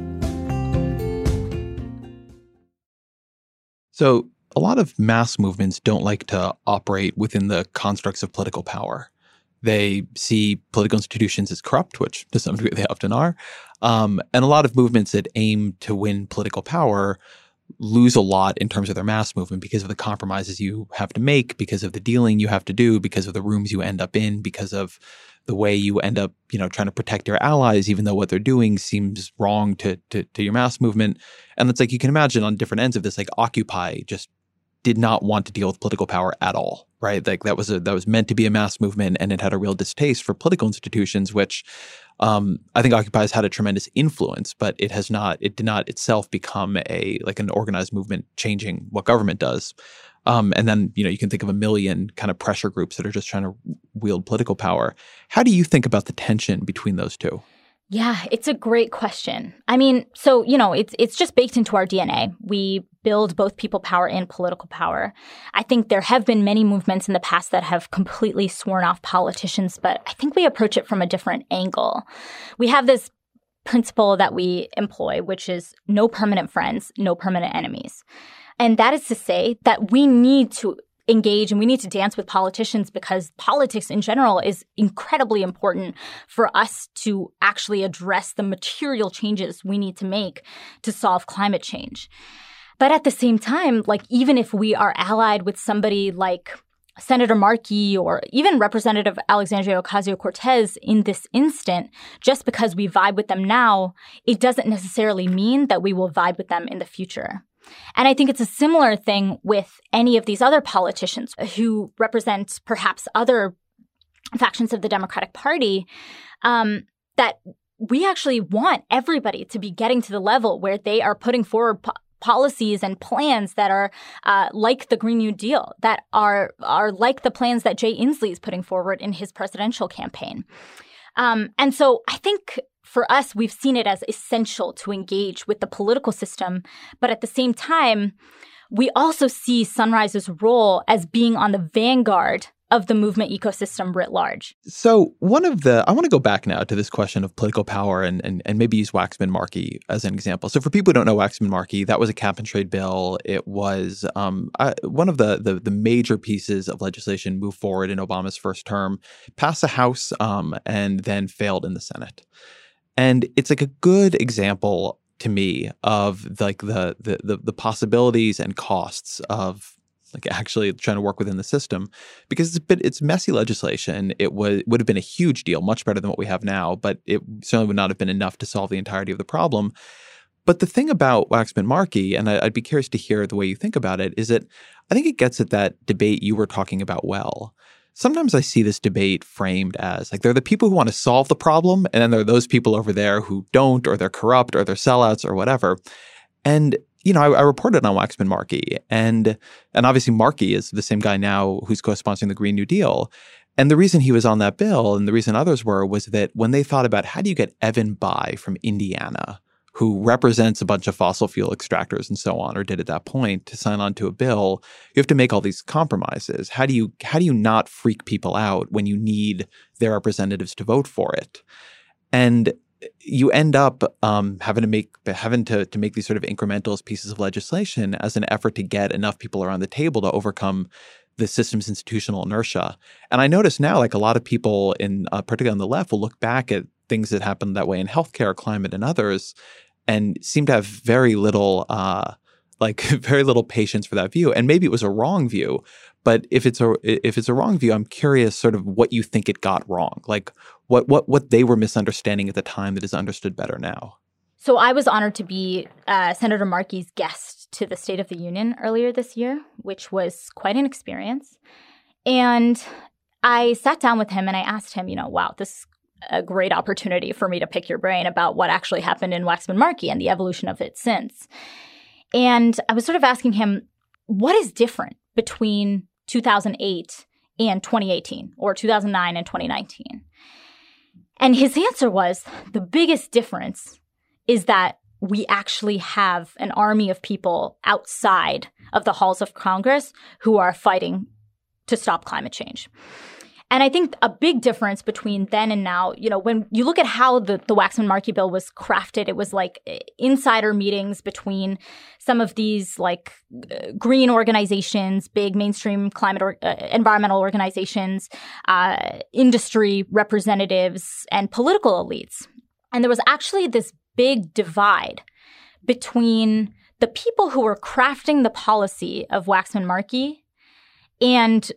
So, a lot of mass movements don't like to operate within the constructs of political power. They see political institutions as corrupt, which to some degree they often are. Um, and a lot of movements that aim to win political power lose a lot in terms of their mass movement because of the compromises you have to make, because of the dealing you have to do, because of the rooms you end up in, because of the way you end up, you know, trying to protect your allies, even though what they're doing seems wrong to, to, to your mass movement. And it's like you can imagine on different ends of this, like Occupy just did not want to deal with political power at all, right? Like that was a that was meant to be a mass movement, and it had a real distaste for political institutions, which um, I think Occupy has had a tremendous influence, but it has not. It did not itself become a like an organized movement changing what government does. Um, and then you know you can think of a million kind of pressure groups that are just trying to wield political power. How do you think about the tension between those two? Yeah, it's a great question. I mean, so, you know, it's it's just baked into our DNA. We build both people power and political power. I think there have been many movements in the past that have completely sworn off politicians, but I think we approach it from a different angle. We have this principle that we employ, which is no permanent friends, no permanent enemies. And that is to say that we need to engage and we need to dance with politicians because politics in general is incredibly important for us to actually address the material changes we need to make to solve climate change. But at the same time, like even if we are allied with somebody like Senator Markey or even Representative Alexandria Ocasio Cortez in this instant, just because we vibe with them now, it doesn't necessarily mean that we will vibe with them in the future. And I think it's a similar thing with any of these other politicians who represent perhaps other factions of the Democratic Party um, that we actually want everybody to be getting to the level where they are putting forward po- policies and plans that are uh, like the Green New Deal, that are are like the plans that Jay Inslee is putting forward in his presidential campaign. Um, and so I think for us, we've seen it as essential to engage with the political system. But at the same time, we also see Sunrise's role as being on the vanguard of the movement ecosystem writ large. So one of the I want to go back now to this question of political power and and, and maybe use Waxman Markey as an example. So for people who don't know Waxman Markey, that was a cap and trade bill. It was um, I, one of the, the, the major pieces of legislation moved forward in Obama's first term, passed the House um, and then failed in the Senate. And it's like a good example to me of like the, the the the, possibilities and costs of like actually trying to work within the system because it's it's messy legislation. It was would have been a huge deal, much better than what we have now, but it certainly would not have been enough to solve the entirety of the problem. But the thing about Waxman Markey, and I'd be curious to hear the way you think about it, is that I think it gets at that debate you were talking about well, sometimes I see this debate framed as like they're the people who want to solve the problem, and then there are those people over there who don't, or they're corrupt, or they're sellouts, or whatever. And you know, I, I reported on Waxman Markey, and and obviously Markey is the same guy now who's co-sponsoring the Green New Deal. And the reason he was on that bill, and the reason others were, was that when they thought about how do you get Evan Bayh from Indiana who represents a bunch of fossil fuel extractors and so on, or did at that point, to sign on to a bill, you have to make all these compromises. How do you how do you not freak people out when you need their representatives to vote for it? And you end up um, having to make having to to make these sort of incremental pieces of legislation as an effort to get enough people around the table to overcome the system's institutional inertia. And I notice now, like a lot of people in uh, particularly on the left, will look back at things that happened that way in healthcare, climate, and others, and seem to have very little, uh, like <laughs> very little patience for that view. And maybe it was a wrong view, but if it's a if it's a wrong view, I'm curious, sort of what you think it got wrong, like what what what they were misunderstanding at the time that is understood better now. So I was honored to be uh, Senator Markey's guest to the State of the Union earlier this year, which was quite an experience. And I sat down with him and I asked him, you know, wow, this a great opportunity for me to pick your brain about what actually happened in Waxman Markey and the evolution of it since. And I was sort of asking him, what is different between 2008 and 2018 or 2009 and 2019? And his answer was the biggest difference is that we actually have an army of people outside of the halls of Congress who are fighting to stop climate change. And I think a big difference between then and now, you know, when you look at how the, the Waxman Markey bill was crafted, it was like insider meetings between some of these like uh, green organizations, big mainstream climate or uh, environmental organizations, uh, industry representatives, and political elites. And there was actually this big divide between the people who were crafting the policy of Waxman Markey and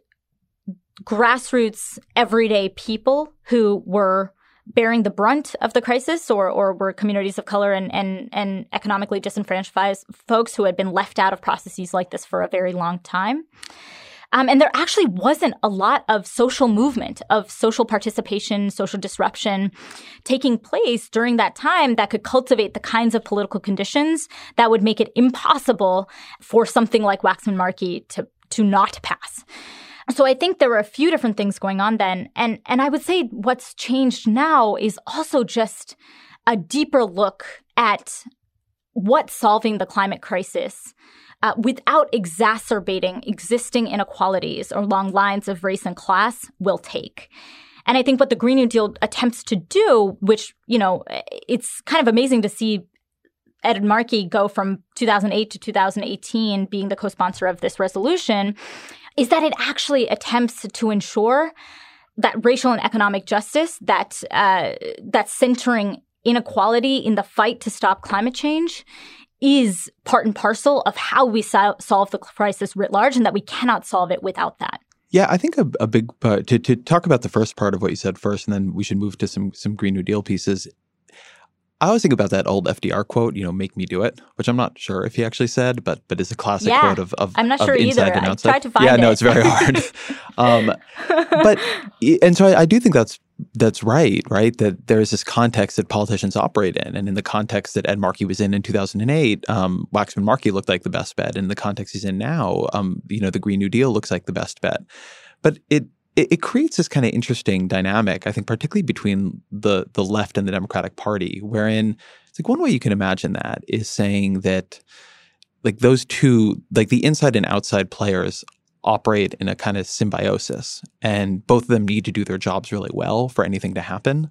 grassroots, everyday people who were bearing the brunt of the crisis or, or were communities of color and, and, and economically disenfranchised folks who had been left out of processes like this for a very long time. Um, and there actually wasn't a lot of social movement, of social participation, social disruption taking place during that time that could cultivate the kinds of political conditions that would make it impossible for something like Waxman Markey to, to not pass. So I think there were a few different things going on then. And, and I would say what's changed now is also just a deeper look at what solving the climate crisis uh, without exacerbating existing inequalities along lines of race and class will take. And I think what the Green New Deal attempts to do, which, you know, it's kind of amazing to see Ed Markey go from 2008 to 2018 being the co-sponsor of this resolution, is that it actually attempts to ensure that racial and economic justice, that uh, that centering inequality in the fight to stop climate change is part and parcel of how we so- solve the crisis writ large and that we cannot solve it without that. Yeah, I think a, a big part to, to talk about the first part of what you said first, and then we should move to some some Green New Deal pieces. I always think about that old FDR quote, you know, "Make me do it," which I'm not sure if he actually said, but but is a classic yeah, quote of, of I'm not of sure inside either. I outside. tried to find yeah, no, it's very hard. <laughs> um, but and so I, I do think that's that's right, right? That there is this context that politicians operate in, and in the context that Ed Markey was in in 2008, um, Waxman Markey looked like the best bet. In the context he's in now, um, you know, the Green New Deal looks like the best bet. But it it, it creates this kind of interesting dynamic, I think, particularly between the the left and the Democratic Party, wherein it's like one way you can imagine that is saying that like those two, like the inside and outside players operate in a kind of symbiosis and both of them need to do their jobs really well for anything to happen.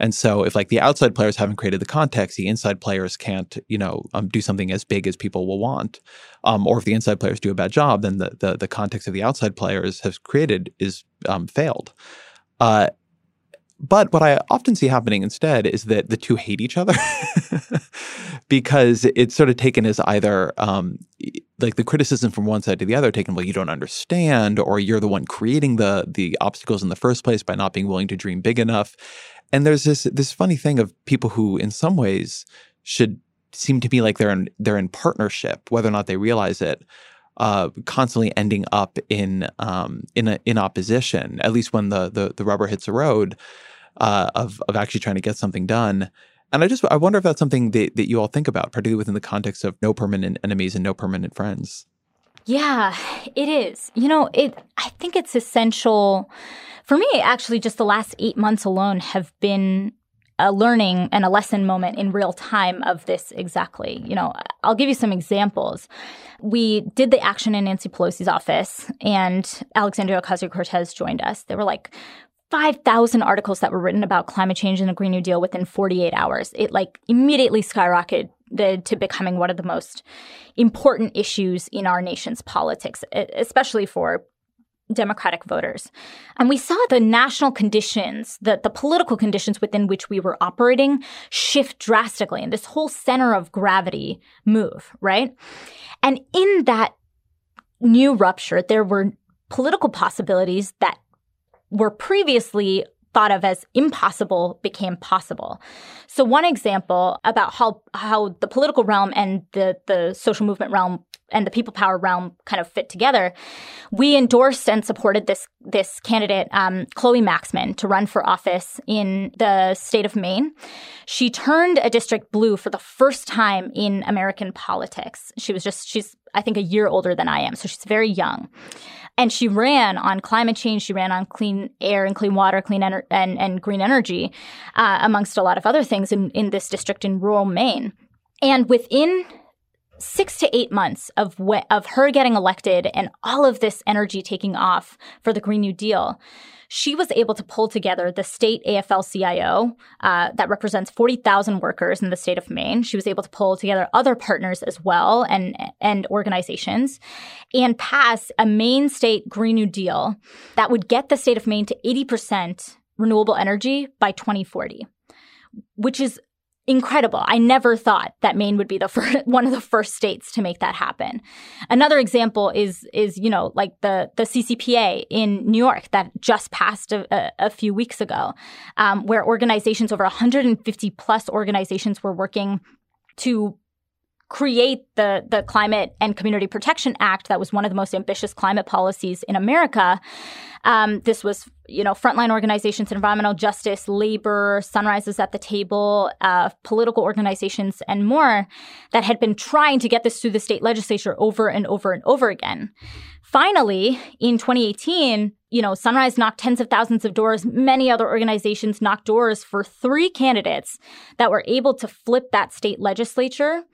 And so if like the outside players haven't created the context, the inside players can't, you know, um, do something as big as people will want. Um, or if the inside players do a bad job, then the the, the context of the outside players has created is um, failed. Uh, but what I often see happening instead is that the two hate each other <laughs> because it's sort of taken as either um, like the criticism from one side to the other taken, well, you don't understand, or you're the one creating the the obstacles in the first place by not being willing to dream big enough. And there's this this funny thing of people who, in some ways, should seem to be like they're in they're in partnership, whether or not they realize it. Uh, constantly ending up in um, in a, in opposition, at least when the the, the rubber hits the road, uh, of of actually trying to get something done. And I just I wonder if that's something that, that you all think about, particularly within the context of no permanent enemies and no permanent friends. Yeah, it is. You know, it I think it's essential for me actually just the last 8 months alone have been a learning and a lesson moment in real time of this exactly. You know, I'll give you some examples. We did the action in Nancy Pelosi's office and Alexandria Ocasio-Cortez joined us. There were like 5,000 articles that were written about climate change and the Green New Deal within 48 hours. It like immediately skyrocketed to becoming one of the most important issues in our nation's politics, especially for Democratic voters. And we saw the national conditions, the, the political conditions within which we were operating shift drastically and this whole center of gravity move, right? And in that new rupture, there were political possibilities that were previously thought of as impossible became possible. So one example about how how the political realm and the the social movement realm and the people power realm kind of fit together, we endorsed and supported this this candidate, um, Chloe Maxmin, to run for office in the state of Maine. She turned a district blue for the first time in American politics. She was just she's I think a year older than I am, so she's very young. And she ran on climate change. She ran on clean air and clean water, clean ener- and, and green energy, uh, amongst a lot of other things in, in this district in rural Maine. And within six to eight months of wh- of her getting elected and all of this energy taking off for the Green New Deal, she was able to pull together the state AFL-CIO uh, that represents 40,000 workers in the state of Maine. She was able to pull together other partners as well and, and organizations and pass a Maine state Green New Deal that would get the state of Maine to 80% renewable energy by 2040, which is incredible. I never thought that Maine would be the <laughs> one of the first states to make that happen. Another example is is you know like the the CCPA in New York that just passed a, a, a few weeks ago, um, where organizations over 150 plus organizations were working to create the the Climate and Community Protection Act that was one of the most ambitious climate policies in America. Um, this was, you know, frontline organizations, environmental justice, labor, sunrises at the table, uh, political organizations, and more that had been trying to get this through the state legislature over and over and over again. Finally, in 2018, you know, Sunrise knocked tens of thousands of doors. Many other organizations knocked doors for three candidates that were able to flip that state legislature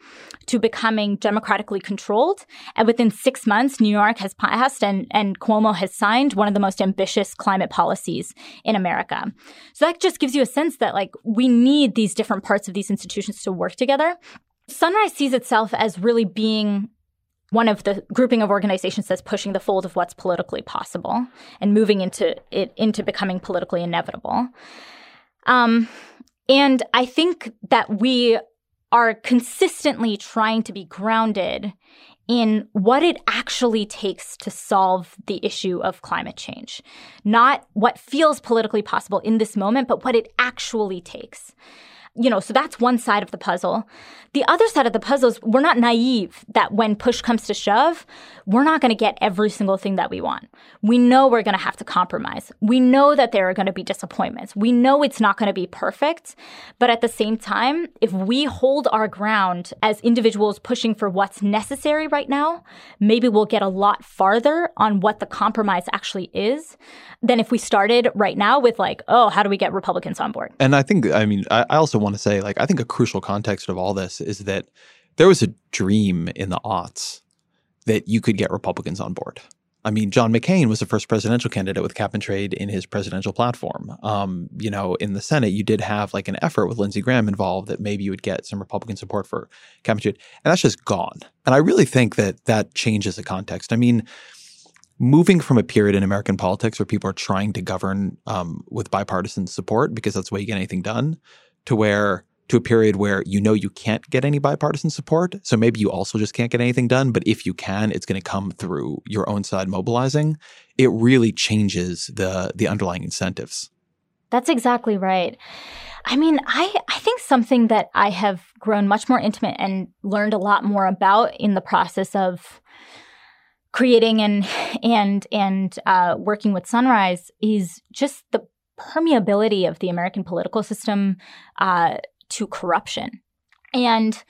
to becoming democratically controlled. And within six months, New York has passed and, and Cuomo has signed one of the most ambitious climate policies in America. So that just gives you a sense that like we need these different parts of these institutions to work together. Sunrise sees itself as really being one of the grouping of organizations that's pushing the fold of what's politically possible and moving into it into becoming politically inevitable. Um, and I think that we are consistently trying to be grounded in what it actually takes to solve the issue of climate change. Not what feels politically possible in this moment, but what it actually takes you know, so that's one side of the puzzle. The other side of the puzzle is we're not naive that when push comes to shove, we're not going to get every single thing that we want. We know we're going to have to compromise. We know that there are going to be disappointments. We know it's not going to be perfect. But at the same time, if we hold our ground as individuals pushing for what's necessary right now, maybe we'll get a lot farther on what the compromise actually is than if we started right now with like, oh, how do we get Republicans on board? And I think, I mean, I also want to say, like, I think a crucial context of all this is that there was a dream in the aughts that you could get Republicans on board. I mean, John McCain was the first presidential candidate with cap and trade in his presidential platform. Um, you know, in the Senate, you did have like an effort with Lindsey Graham involved that maybe you would get some Republican support for cap and trade, and that's just gone. And I really think that that changes the context. I mean, moving from a period in American politics where people are trying to govern um, with bipartisan support because that's the way you get anything done, to where to a period where you know you can't get any bipartisan support. So maybe you also just can't get anything done. But if you can, it's going to come through your own side mobilizing. It really changes the the underlying incentives. That's exactly right. I mean, I, I think something that I have grown much more intimate and learned a lot more about in the process of creating and and and uh, working with Sunrise is just the permeability of the American political system uh, to corruption. And,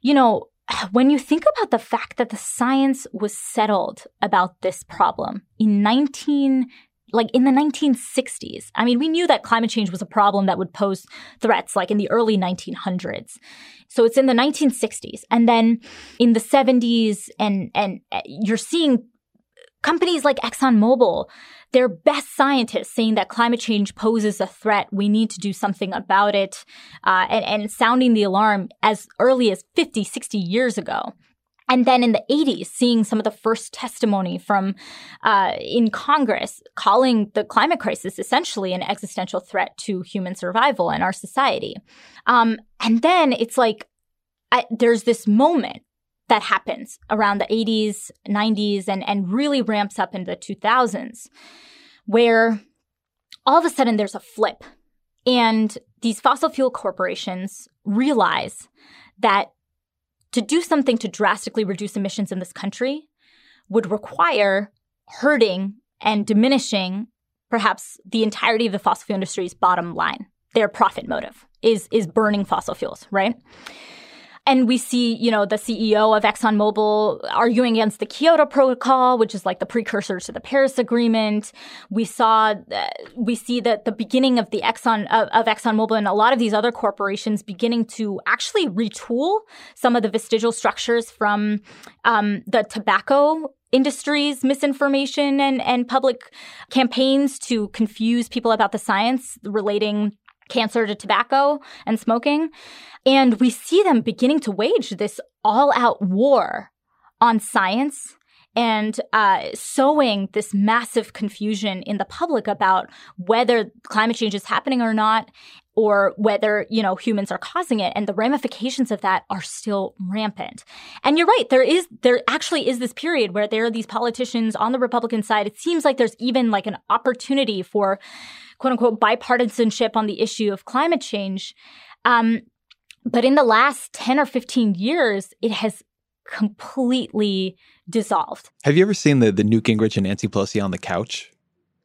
you know, when you think about the fact that the science was settled about this problem in 19 like in the 1960s. I mean, we knew that climate change was a problem that would pose threats like in the early 1900s. So it's in the 1960s. And then in the 70s and and uh, you're seeing companies like ExxonMobil their best scientists saying that climate change poses a threat. We need to do something about it, uh, and, and sounding the alarm as early as 50, 60 years ago. And then in the 80s, seeing some of the first testimony from uh, in Congress calling the climate crisis essentially an existential threat to human survival and our society. Um, and then it's like I, there's this moment that happens around the 80s, 90s, and, and really ramps up in the 2000s, where all of a sudden there's a flip. And these fossil fuel corporations realize that to do something to drastically reduce emissions in this country would require hurting and diminishing perhaps the entirety of the fossil fuel industry's bottom line. Their profit motive is is burning fossil fuels, right? And we see, you know, the CEO of ExxonMobil arguing against the Kyoto Protocol, which is like the precursor to the Paris Agreement. We saw, uh, we see that the beginning of the Exxon of, of ExxonMobil and a lot of these other corporations beginning to actually retool some of the vestigial structures from um, the tobacco industry's misinformation and, and public campaigns to confuse people about the science relating cancer to tobacco and smoking. And we see them beginning to wage this all out war on science and uh, sowing this massive confusion in the public about whether climate change is happening or not or whether you know humans are causing it. And the ramifications of that are still rampant. And you're right there is there actually is this period where there are these politicians on the republican side. It seems like there's even like an opportunity for quote unquote bipartisanship on the issue of climate change. Um, but in the last 10 or 15 years, it has completely dissolved. Have you ever seen the, the Newt Gingrich and Nancy Pelosi on the couch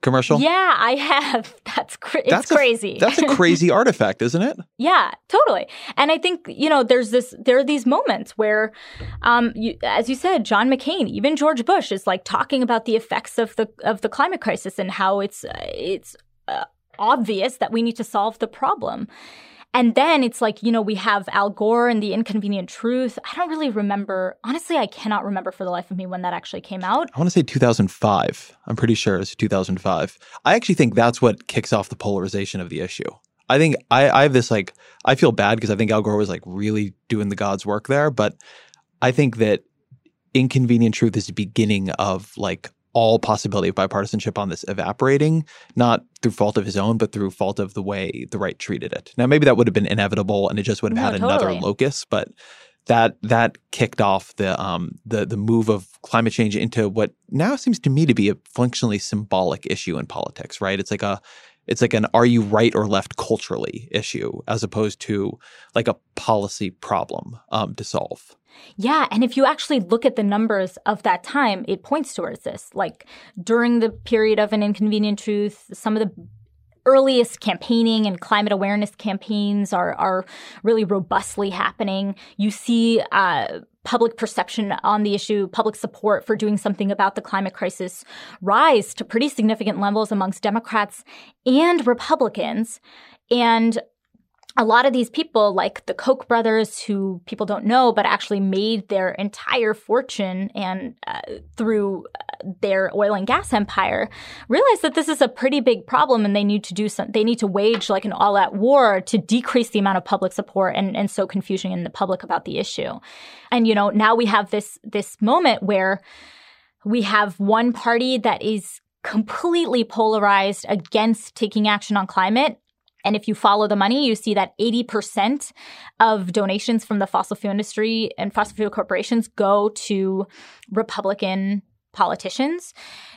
commercial? Yeah, I have. <laughs> That's it's that's crazy. A, that's a <laughs> crazy artifact, isn't it? Yeah, totally. And I think you know, there's this. There are these moments where, um, you, as you said, John McCain, even George Bush is like talking about the effects of the of the climate crisis and how it's uh, it's uh, obvious that we need to solve the problem. And then it's like, you know, we have Al Gore and The Inconvenient Truth. I don't really remember. Honestly, I cannot remember for the life of me when that actually came out. I want to say 2005. I'm pretty sure it's 2005. I actually think that's what kicks off the polarization of the issue. I think I, I have this like, I feel bad because I think Al Gore was like really doing the God's work there. But I think that Inconvenient Truth is the beginning of like all possibility of bipartisanship on this evaporating, not through fault of his own, but through fault of the way the right treated it. Now, maybe that would have been inevitable, and it just would have No, had totally. another locus, but that that kicked off the um the the move of climate change into what now seems to me to be a functionally symbolic issue in politics. Right? It's like a it's like an are you right or left culturally issue as opposed to like a policy problem um, to solve. Yeah, and if you actually look at the numbers of that time, it points towards this. Like during the period of an inconvenient truth, some of the earliest campaigning and climate awareness campaigns are are really robustly happening. You see uh, public perception on the issue, public support for doing something about the climate crisis rise to pretty significant levels amongst Democrats and Republicans. And a lot of these people, like the Koch brothers, who people don't know, but actually made their entire fortune and uh, through uh, their oil and gas empire, realize that this is a pretty big problem, and they need to do some. They need to wage like an all-out war to decrease the amount of public support and and sow confusion in the public about the issue. And you know, now we have this this moment where we have one party that is completely polarized against taking action on climate and if you follow the money, you see that 80% of donations from the fossil fuel industry and fossil fuel corporations go to Republican politicians.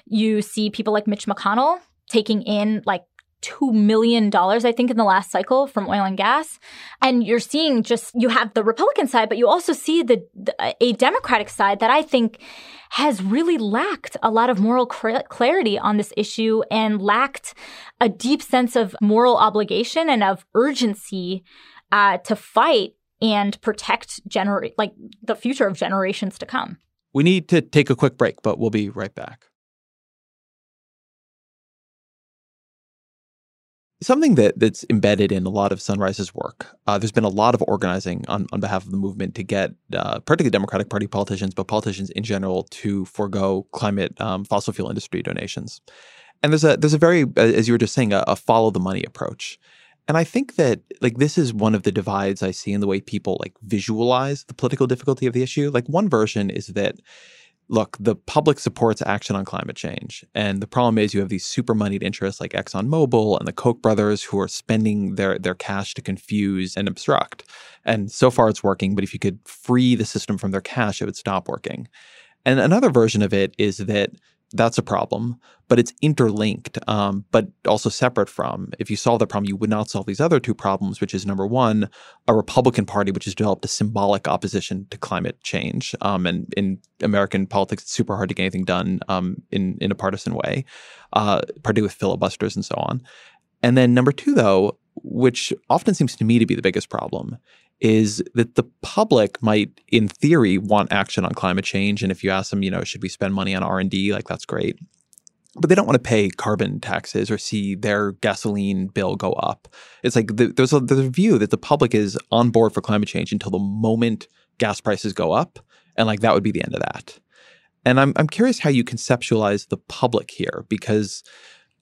You see people like Mitch McConnell taking in like $2 million, I think, in the last cycle from oil and gas. And you're seeing just, you have the Republican side, but you also see the, a Democratic side that I think has really lacked a lot of moral cl- clarity on this issue and lacked a deep sense of moral obligation and of urgency uh, to fight and protect like the future of generations to come. We need to take a quick break, but we'll be right back. Something that that's embedded in a lot of Sunrise's work. Uh, there's been a lot of organizing on, on behalf of the movement to get, uh, particularly Democratic Party politicians, but politicians in general, to forego climate um, fossil fuel industry donations. And there's a there's a very, as you were just saying, a, a follow the money approach. And I think that like this is one of the divides I see in the way people like visualize the political difficulty of the issue. Like one version is that look, the public supports action on climate change. And the problem is you have these super moneyed interests like ExxonMobil and the Koch brothers who are spending their, their cash to confuse and obstruct. And so far it's working, but if you could free the system from their cash, it would stop working. And another version of it is that that's a problem, but it's interlinked, um, but also separate from. If you solve the problem, you would not solve these other two problems, which is number one, a Republican Party which has developed a symbolic opposition to climate change. Um, and in American politics, it's super hard to get anything done um, in in a partisan way, uh, particularly with filibusters and so on. And then number two, though, which often seems to me to be the biggest problem, is that the public might in theory want action on climate change and if you ask them you know should we spend money on r&d like that's great. But they don't want to pay carbon taxes or see their gasoline bill go up. It's like the, there's, a, there's a view that the public is on board for climate change until the moment gas prices go up and like that would be the end of that. And i'm, I'm curious how you conceptualize the public here because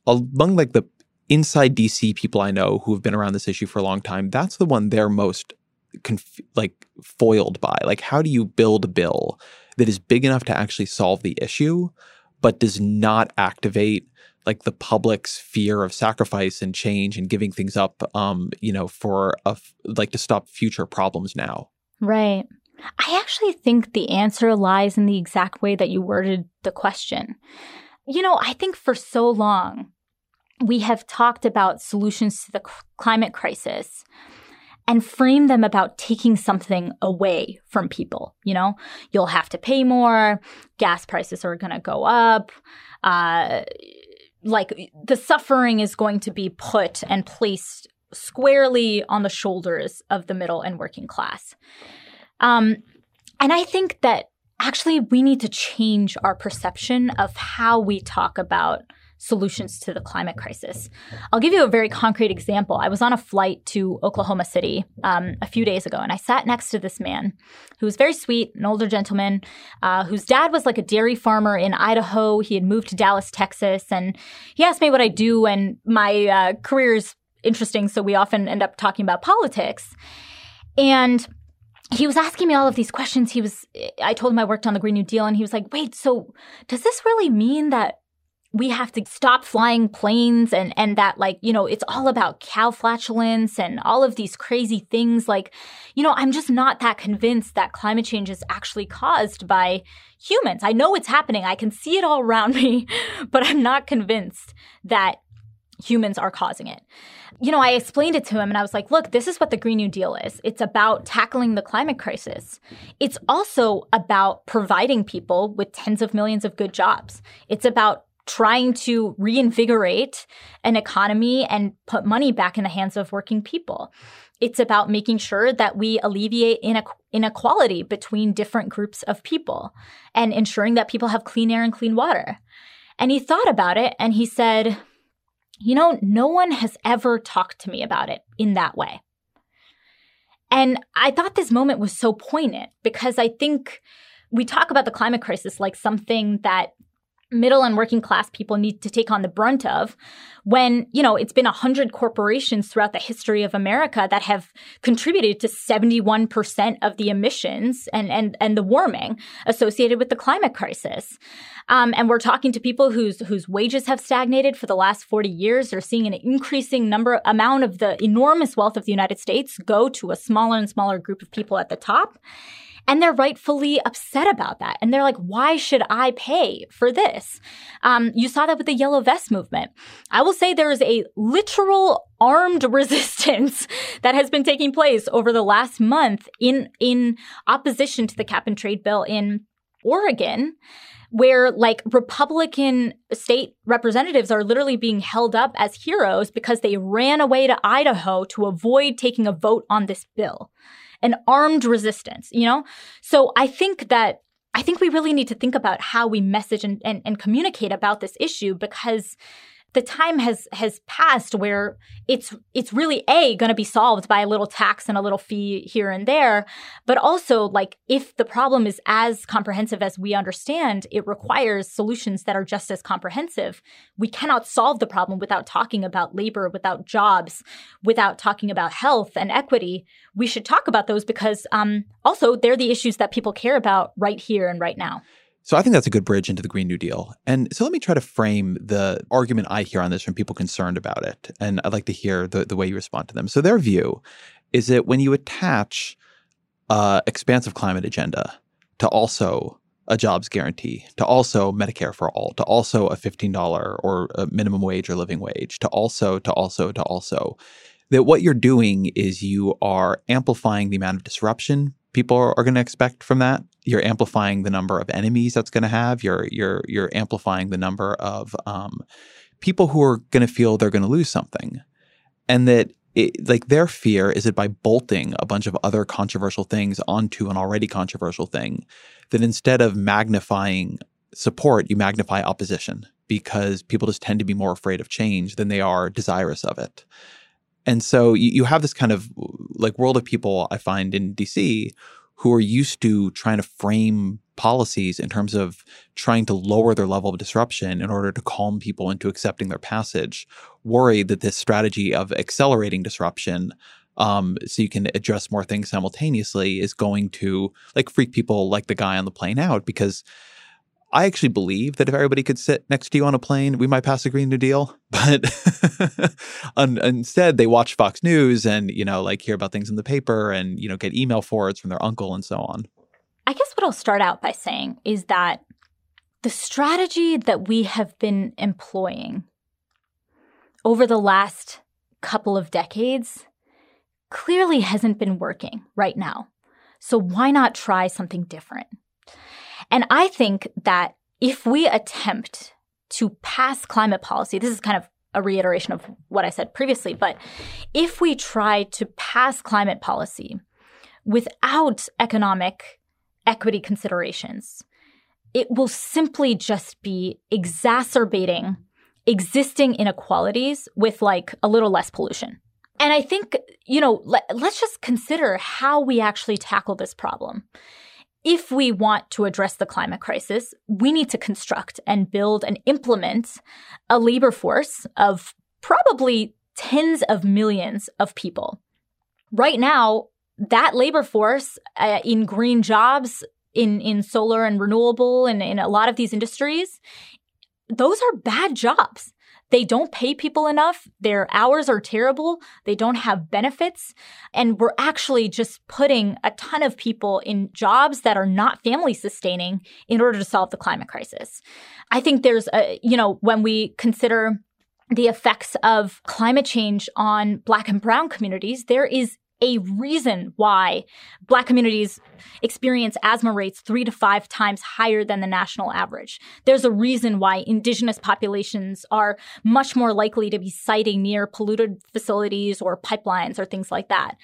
among like the inside dc people i know who have been around this issue for a long time that's the one they're most conf- like foiled by? Like, how do you build a bill that is big enough to actually solve the issue, but does not activate like the public's fear of sacrifice and change and giving things up, um, you know, for a like to stop future problems now? Right. I actually think the answer lies in the exact way that you worded the question. You know, I think for so long we have talked about solutions to the climate crisis and frame them about taking something away from people. You know, you'll have to pay more, gas prices are going to go up. Uh, like the suffering is going to be put and placed squarely on the shoulders of the middle and working class. Um, and I think that actually we need to change our perception of how we talk about solutions to the climate crisis. I'll give you a very concrete example. I was on a flight to Oklahoma City um, a few days ago, and I sat next to this man who was very sweet, an older gentleman uh, whose dad was like a dairy farmer in Idaho. He had moved to Dallas, Texas, and he asked me what I do, and my uh, career is interesting, so we often end up talking about politics. And he was asking me all of these questions. He was, I told him I worked on the Green New Deal, and he was like, wait, so does this really mean that we have to stop flying planes and and that like you know it's all about cow flatulence and all of these crazy things. Like you know i'm just not that convinced that climate change is actually caused by humans. I know it's happening. I can see it all around <laughs> me but i'm not convinced that humans are causing it. You know i explained it to him and i was like look this is what the green new deal is. It's about tackling the climate crisis. It's also about providing people with tens of millions of good jobs. It's about trying to reinvigorate an economy and put money back in the hands of working people. It's about making sure that we alleviate inequality between different groups of people and ensuring that people have clean air and clean water. And he thought about it and he said, You know, no one has ever talked to me about it in that way. And I thought this moment was so poignant because I think we talk about the climate crisis like something that middle and working class people need to take on the brunt of when you know it's been 100 corporations throughout the history of america that have contributed to 71% of the emissions and and and the warming associated with the climate crisis. Um, and we're talking to people whose whose wages have stagnated for the last 40 years. They're seeing an increasing number amount of the enormous wealth of the united states go to a smaller and smaller group of people at the top and they're rightfully upset about that. And they're like, why should I pay for this? Um, you saw that with the Yellow Vest movement. I will say there is a literal armed <laughs> resistance that has been taking place over the last month in, in opposition to the cap and trade bill in Oregon where like Republican state representatives are literally being held up as heroes because they ran away to Idaho to avoid taking a vote on this bill an armed resistance, you know? So I think that I think we really need to think about how we message and, and, and communicate about this issue because the time has has passed where it's it's really a going to be solved by a little tax and a little fee here and there but also like if the problem is as comprehensive as we understand it requires solutions that are just as comprehensive. We cannot solve the problem without talking about labor without jobs without talking about health and equity. We should talk about those because um, also they're the issues that people care about right here and right now so I think that's a good bridge into the Green New Deal. And so let me try to frame the argument I hear on this from people concerned about it. And I'd like to hear the, the way you respond to them. So their view is that when you attach uh, expansive climate agenda to also a jobs guarantee, to also Medicare for all, to also a $15 or a minimum wage or living wage, to also, to also, to also, that what you're doing is you are amplifying the amount of disruption people are, are going to expect from that. You're amplifying the number of enemies that's going to have. You're you're you're amplifying the number of um, people who are going to feel they're going to lose something, and that it, like their fear is that by bolting a bunch of other controversial things onto an already controversial thing, that instead of magnifying support, you magnify opposition because people just tend to be more afraid of change than they are desirous of it. And so you, you have this kind of like world of people I find in DC who are used to trying to frame policies in terms of trying to lower their level of disruption in order to calm people into accepting their passage, worried that this strategy of accelerating disruption um, so you can address more things simultaneously is going to like freak people like the guy on the plane out because I actually believe that if everybody could sit next to you on a plane, we might pass a Green New Deal. <laughs> But instead, they watch Fox News and you know, like hear about things in the paper and you know, get email forwards from their uncle and so on. I guess what I'll start out by saying is that the strategy that we have been employing over the last couple of decades clearly hasn't been working right now. So why not try something different? And I think that if we attempt to pass climate policy, this is kind of a reiteration of what I said previously, but if we try to pass climate policy without economic equity considerations, it will simply just be exacerbating existing inequalities with like a little less pollution. And I think, you know, let, us just consider how we actually tackle this problem if we want to address the climate crisis, we need to construct and build and implement a labor force of probably tens of millions of people. Right now, that labor force uh, in green jobs, in, in solar and renewable, and in a lot of these industries, those are bad jobs. They don't pay people enough. Their hours are terrible. They don't have benefits. And we're actually just putting a ton of people in jobs that are not family sustaining in order to solve the climate crisis. I think there's a, you know, when we consider the effects of climate change on black and brown communities, there is a reason why Black communities experience asthma rates three to five times higher than the national average. There's a reason why Indigenous populations are much more likely to be siting near polluted facilities or pipelines or things like that.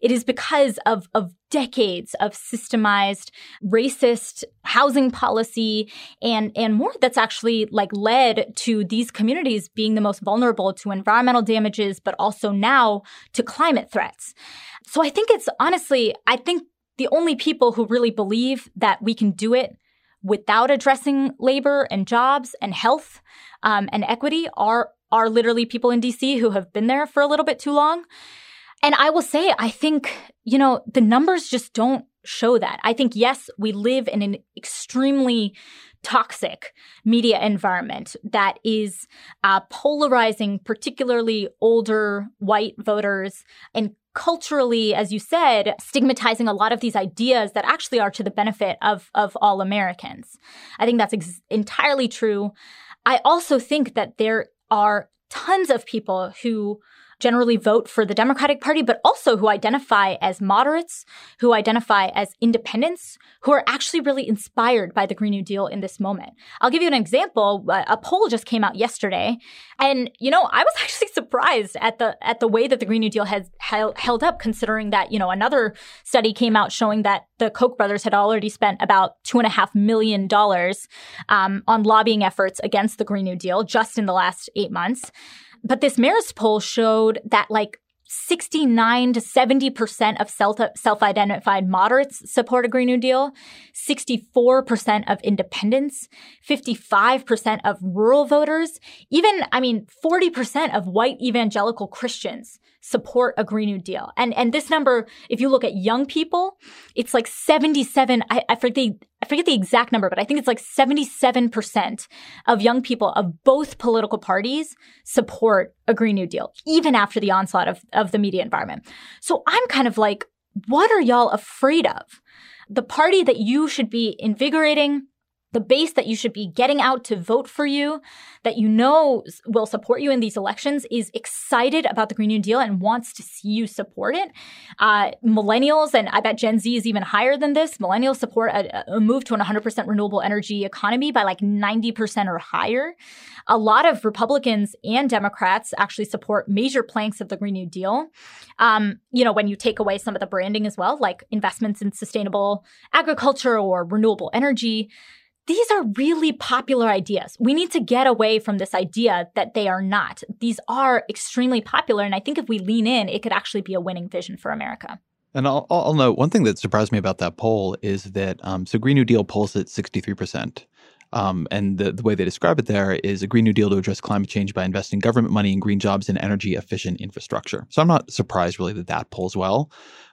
It is because of, of decades of systemized racist housing policy and and more that's actually like led to these communities being the most vulnerable to environmental damages but also now to climate threats. So I think it's honestly I think the only people who really believe that we can do it without addressing labor and jobs and health um, and equity are are literally people in DC who have been there for a little bit too long. And I will say, I think, you know, the numbers just don't show that. I think, yes, we live in an extremely toxic media environment that is uh, polarizing, particularly older white voters and culturally, as you said, stigmatizing a lot of these ideas that actually are to the benefit of, of all Americans. I think that's ex- entirely true. I also think that there are tons of people who generally vote for the Democratic Party, but also who identify as moderates, who identify as independents, who are actually really inspired by the Green New Deal in this moment. I'll give you an example. A poll just came out yesterday, and you know, I was <laughs> actually surprised at the at the way that the Green New Deal has held, held up, considering that you know another study came out showing that the Koch brothers had already spent about two and a half million dollars um, on lobbying efforts against the Green New Deal just in the last eight months. But this Marist poll showed that like 69 to 70% of self identified moderates support a Green New Deal, 64% of independents, 55% of rural voters, even, I mean, 40% of white evangelical Christians support a Green New Deal. And and this number, if you look at young people, it's like 77, I, I forget the I forget the exact number, but I think it's like 77% of young people of both political parties support a Green New Deal, even after the onslaught of, of the media environment. So I'm kind of like, what are y'all afraid of? the party that you should be invigorating, the base that you should be getting out to vote for you, that you know will support you in these elections, is excited about the Green New Deal and wants to see you support it. Uh, millennials, and I bet Gen Z is even higher than this, millennials support a, a move to an 100% renewable energy economy by like 90% or higher. A lot of Republicans and Democrats actually support major planks of the Green New Deal. Um, you know, when you take away some of the branding as well, like investments in sustainable agriculture or renewable energy these are really popular ideas. We need to get away from this idea that they are not. These are extremely popular. And I think if we lean in, it could actually be a winning vision for America. And I'll, I'll note one thing that surprised me about that poll is that um, so Green New Deal polls at 63%. Um, and the, the way they describe it there is a Green New Deal to address climate change by investing government money in green jobs and energy efficient infrastructure. So I'm not surprised really that that polls well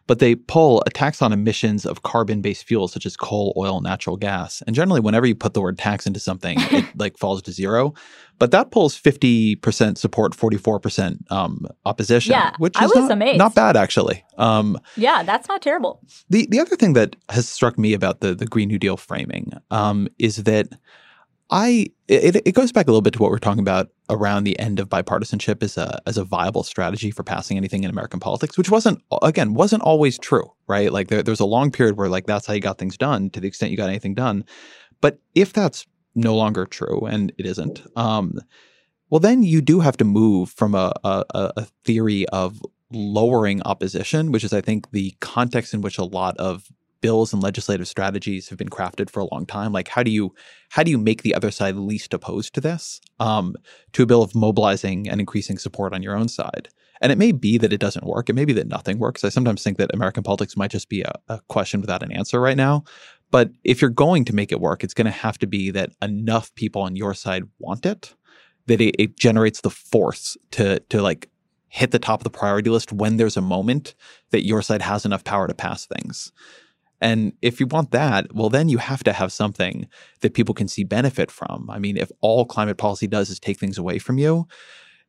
but they pull a tax on emissions of carbon-based fuels such as coal, oil, natural gas. And generally, whenever you put the word tax into something, <laughs> it like falls to zero. But that pulls fifty percent support, forty-four percent um, opposition. Yeah, which is not, amazed. not bad actually. Um, yeah, that's not terrible. The the other thing that has struck me about the the Green New Deal framing um, is that I it, it goes back a little bit to what we are talking about around the end of bipartisanship as a as a viable strategy for passing anything in American politics, which wasn't again wasn't always true, right? Like there, there's a long period where like that's how you got things done to the extent you got anything done. But if that's no longer true, and it isn't, um, well then you do have to move from a, a, a theory of lowering opposition, which is I think the context in which a lot of bills and legislative strategies have been crafted for a long time. Like how do you how do you make the other side least opposed to this? Um, to a bill of mobilizing and increasing support on your own side. And it may be that it doesn't work. It may be that nothing works. I sometimes think that American politics might just be a, a question without an answer right now. But if you're going to make it work, it's going to have to be that enough people on your side want it, that it, it generates the force to to like hit the top of the priority list when there's a moment that your side has enough power to pass things. And if you want that, well, then you have to have something that people can see benefit from. I mean, if all climate policy does is take things away from you,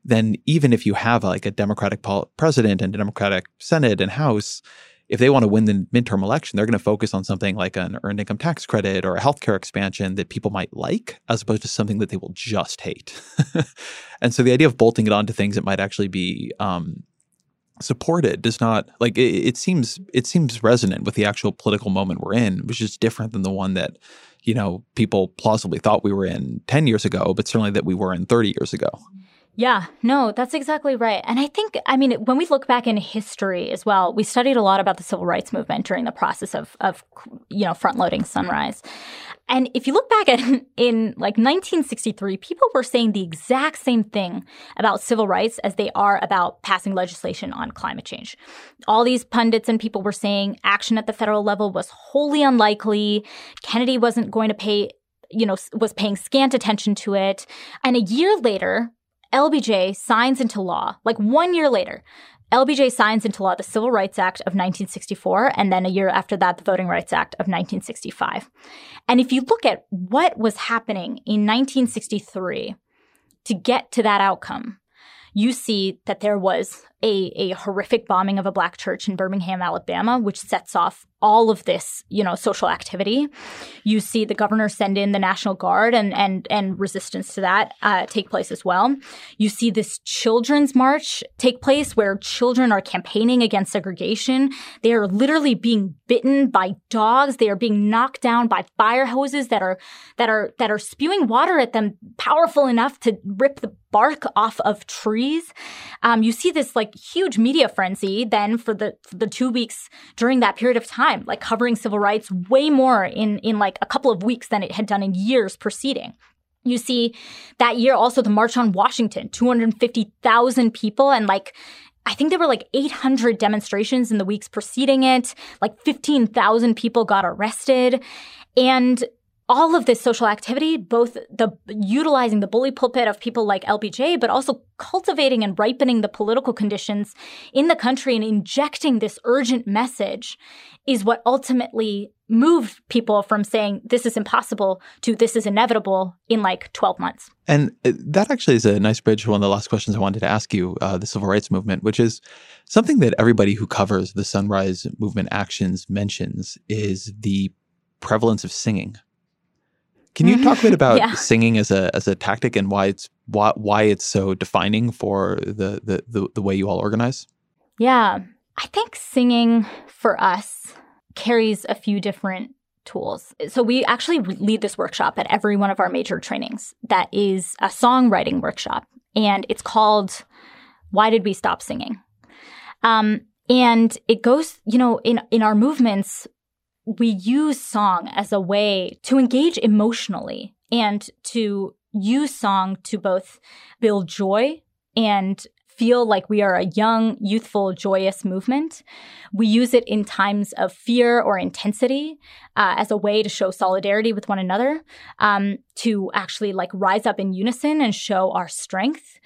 then even if you have like a Democratic president and a Democratic Senate and House, if they want to win the midterm election, they're going to focus on something like an earned income tax credit or a healthcare expansion that people might like, as opposed to something that they will just hate. <laughs> and so the idea of bolting it onto things that might actually be um, supported does not like it, it, seems it seems resonant with the actual political moment we're in which is different than the one that you know people plausibly thought we were in 10 years ago but certainly that we were in 30 years ago yeah, no, that's exactly right. And I think, I mean, when we look back in history as well, we studied a lot about the civil rights movement during the process of, of you know, front loading Sunrise. And if you look back <laughs> at in like 1963, people were saying the exact same thing about civil rights as they are about passing legislation on climate change. All these pundits and people were saying action at the federal level was wholly unlikely. Kennedy wasn't going to pay you know, was paying scant attention to it. And a year later, LBJ signs into law, like one year later, LBJ signs into law the Civil Rights Act of 1964, and then a year after that, the Voting Rights Act of 1965. And if you look at what was happening in 1963 to get to that outcome, you see that there was a, a horrific bombing of a black church in Birmingham, Alabama, which sets off all of this, you know, social activity. You see the governor send in the National Guard and and and resistance to that uh, take place as well. You see this children's march take place where children are campaigning against segregation. They are literally being bitten by dogs. They are being knocked down by fire hoses that are that are that are spewing water at them, powerful enough to rip the bark off of trees. Um, you see this like huge media frenzy then for the for the two weeks during that period of time, like covering civil rights way more in in like a couple of weeks than it had done in years preceding. You see that year also the March on Washington, 250,000 people and like I think there were like 800 demonstrations in the weeks preceding it. Like 15,000 people got arrested. And all of this social activity, both the utilizing the bully pulpit of people like LBJ, but also cultivating and ripening the political conditions in the country and injecting this urgent message is what ultimately moved people from saying this is impossible to this is inevitable in like 12 months. And uh, that actually is a nice bridge to one of the last questions I wanted to ask you uh, the civil rights movement, which is something that everybody who covers the Sunrise Movement actions mentions is the prevalence of singing can you talk a bit <laughs> about yeah. singing as a as a tactic and why it's why why it's so defining for the, the the the way you all organize? Yeah. I think singing for us carries a few different tools. So we actually lead this workshop at every one of our major trainings. That is a songwriting workshop and it's called Why Did We Stop Singing? Um, and it goes, you know, in in our movements, we use song as a way to engage emotionally and to use song to both build joy and feel like we are a young, youthful, joyous movement. We use it in times of fear or intensity uh, as a way to show solidarity with one another, um, to actually like rise up in unison and show our strength.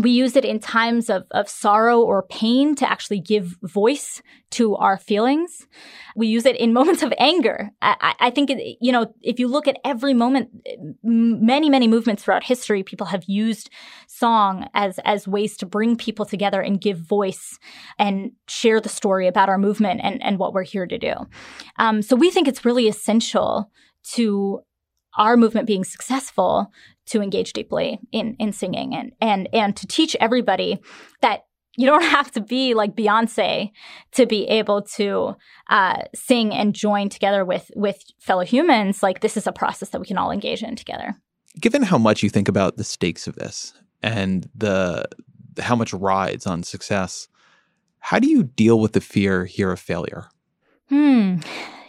We use it in times of, of sorrow or pain to actually give voice to our feelings. We use it in <laughs> moments of anger. I, I think, it, you know, if you look at every moment, many, many movements throughout history, people have used song as, as ways to bring people together and give voice and share the story about our movement and, and what we're here to do. Um, so we think it's really essential to our movement being successful to engage deeply in in singing and and and to teach everybody that you don't <laughs> have to be like Beyonce to be able to uh, sing and join together with with fellow humans. Like this is a process that we can all engage in together. Given how much you think about the stakes of this and the how much rides on success, how do you deal with the fear here of failure? Hmm.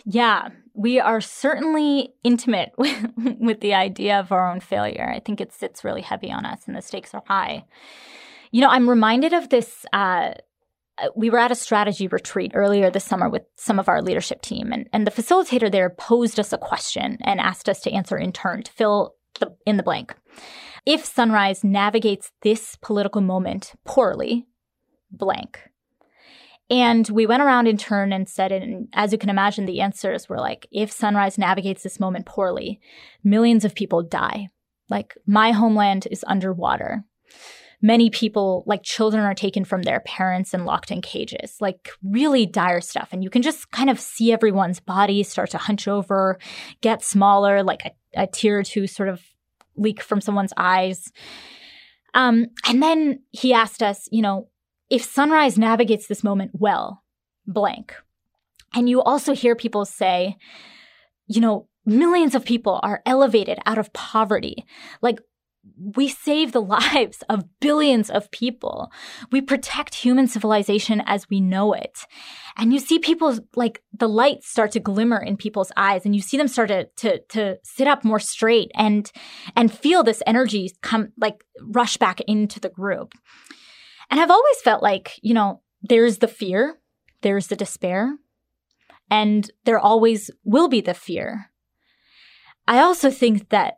Yeah, we are certainly intimate <laughs> with, with the idea of our own failure. I think it sits really heavy on us, and the stakes are high. You know, I'm reminded of this. Uh, uh, we were at a strategy retreat earlier this summer with some of our leadership team, and, and the facilitator there posed us a question and asked us to answer in turn to fill the, in the blank. If Sunrise navigates this political moment poorly, blank. And we went around in turn and said, and as you can imagine, the answers were like, if Sunrise navigates this moment poorly, millions of people die. Like, my homeland is underwater. Many people, like children, are taken from their parents and locked in cages, like really dire stuff. And you can just kind of see everyone's body start to hunch over, get smaller, like a, a tear or two sort of leak from someone's eyes. Um, and then he asked us, you know, if Sunrise navigates this moment well, blank. And you also hear people say, you know, millions of people are elevated out of poverty. Like, we save the <laughs> lives of billions of people. We protect human civilization as we know it. And you see people like the lights start to glimmer in people's eyes and you see them start to, to, to sit up more straight and, and feel this energy come like rush back into the group. And I've always felt like, you know, there's the fear, there's the despair, and there always will be the fear. I also think that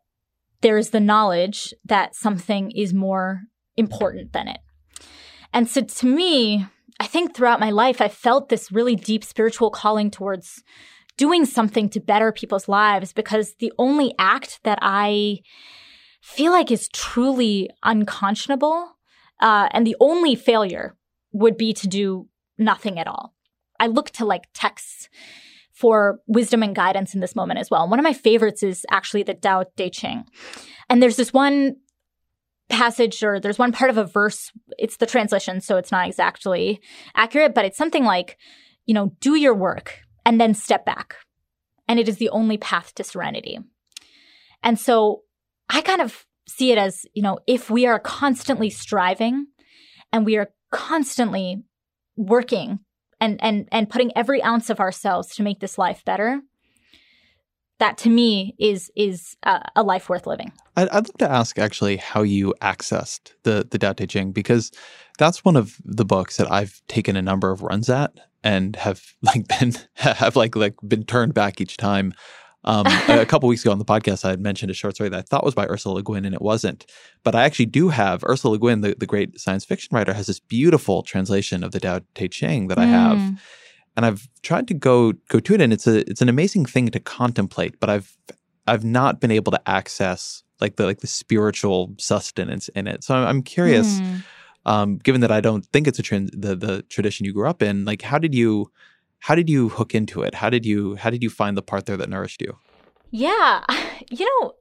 there is the knowledge that something is more important than it. And so to me, I think throughout my life, I felt this really deep spiritual calling towards doing something to better people's lives because the only act that I feel like is truly unconscionable uh, and the only failure would be to do nothing at all. I look to like texts for wisdom and guidance in this moment as well. And one of my favorites is actually the Tao Te Ching. And there's this one passage or there's one part of a verse, it's the translation, so it's not exactly accurate, but it's something like, you know, do your work and then step back. And it is the only path to serenity. And so I kind of see it as, you know, if we are constantly striving and we are constantly working and and and putting every ounce of ourselves to make this life better, that to me is is a, life worth living. I'd, I'd, love to ask actually how you accessed the the Tao Te Ching because that's one of the books that I've taken a number of runs at and have like <laughs> been have like like been turned back each time Um, <laughs> a couple weeks ago on the podcast, I had mentioned a short story that I thought was by Ursula Le Guin, and it wasn't. But I actually do have Ursula Le Guin, the, the great science fiction writer, has this beautiful translation of the Tao Te Ching that I have, Mm. and I've tried to go go to it, and it's a it's an amazing thing to contemplate. But I've I've not been able to access like the like the spiritual sustenance in it. So I'm, I'm curious Mm. um, given that I don't think it's a trend, the the tradition you grew up in, like how did you how did you hook into it? How did you how did you find the part there that nourished you? Yeah. <laughs> You know,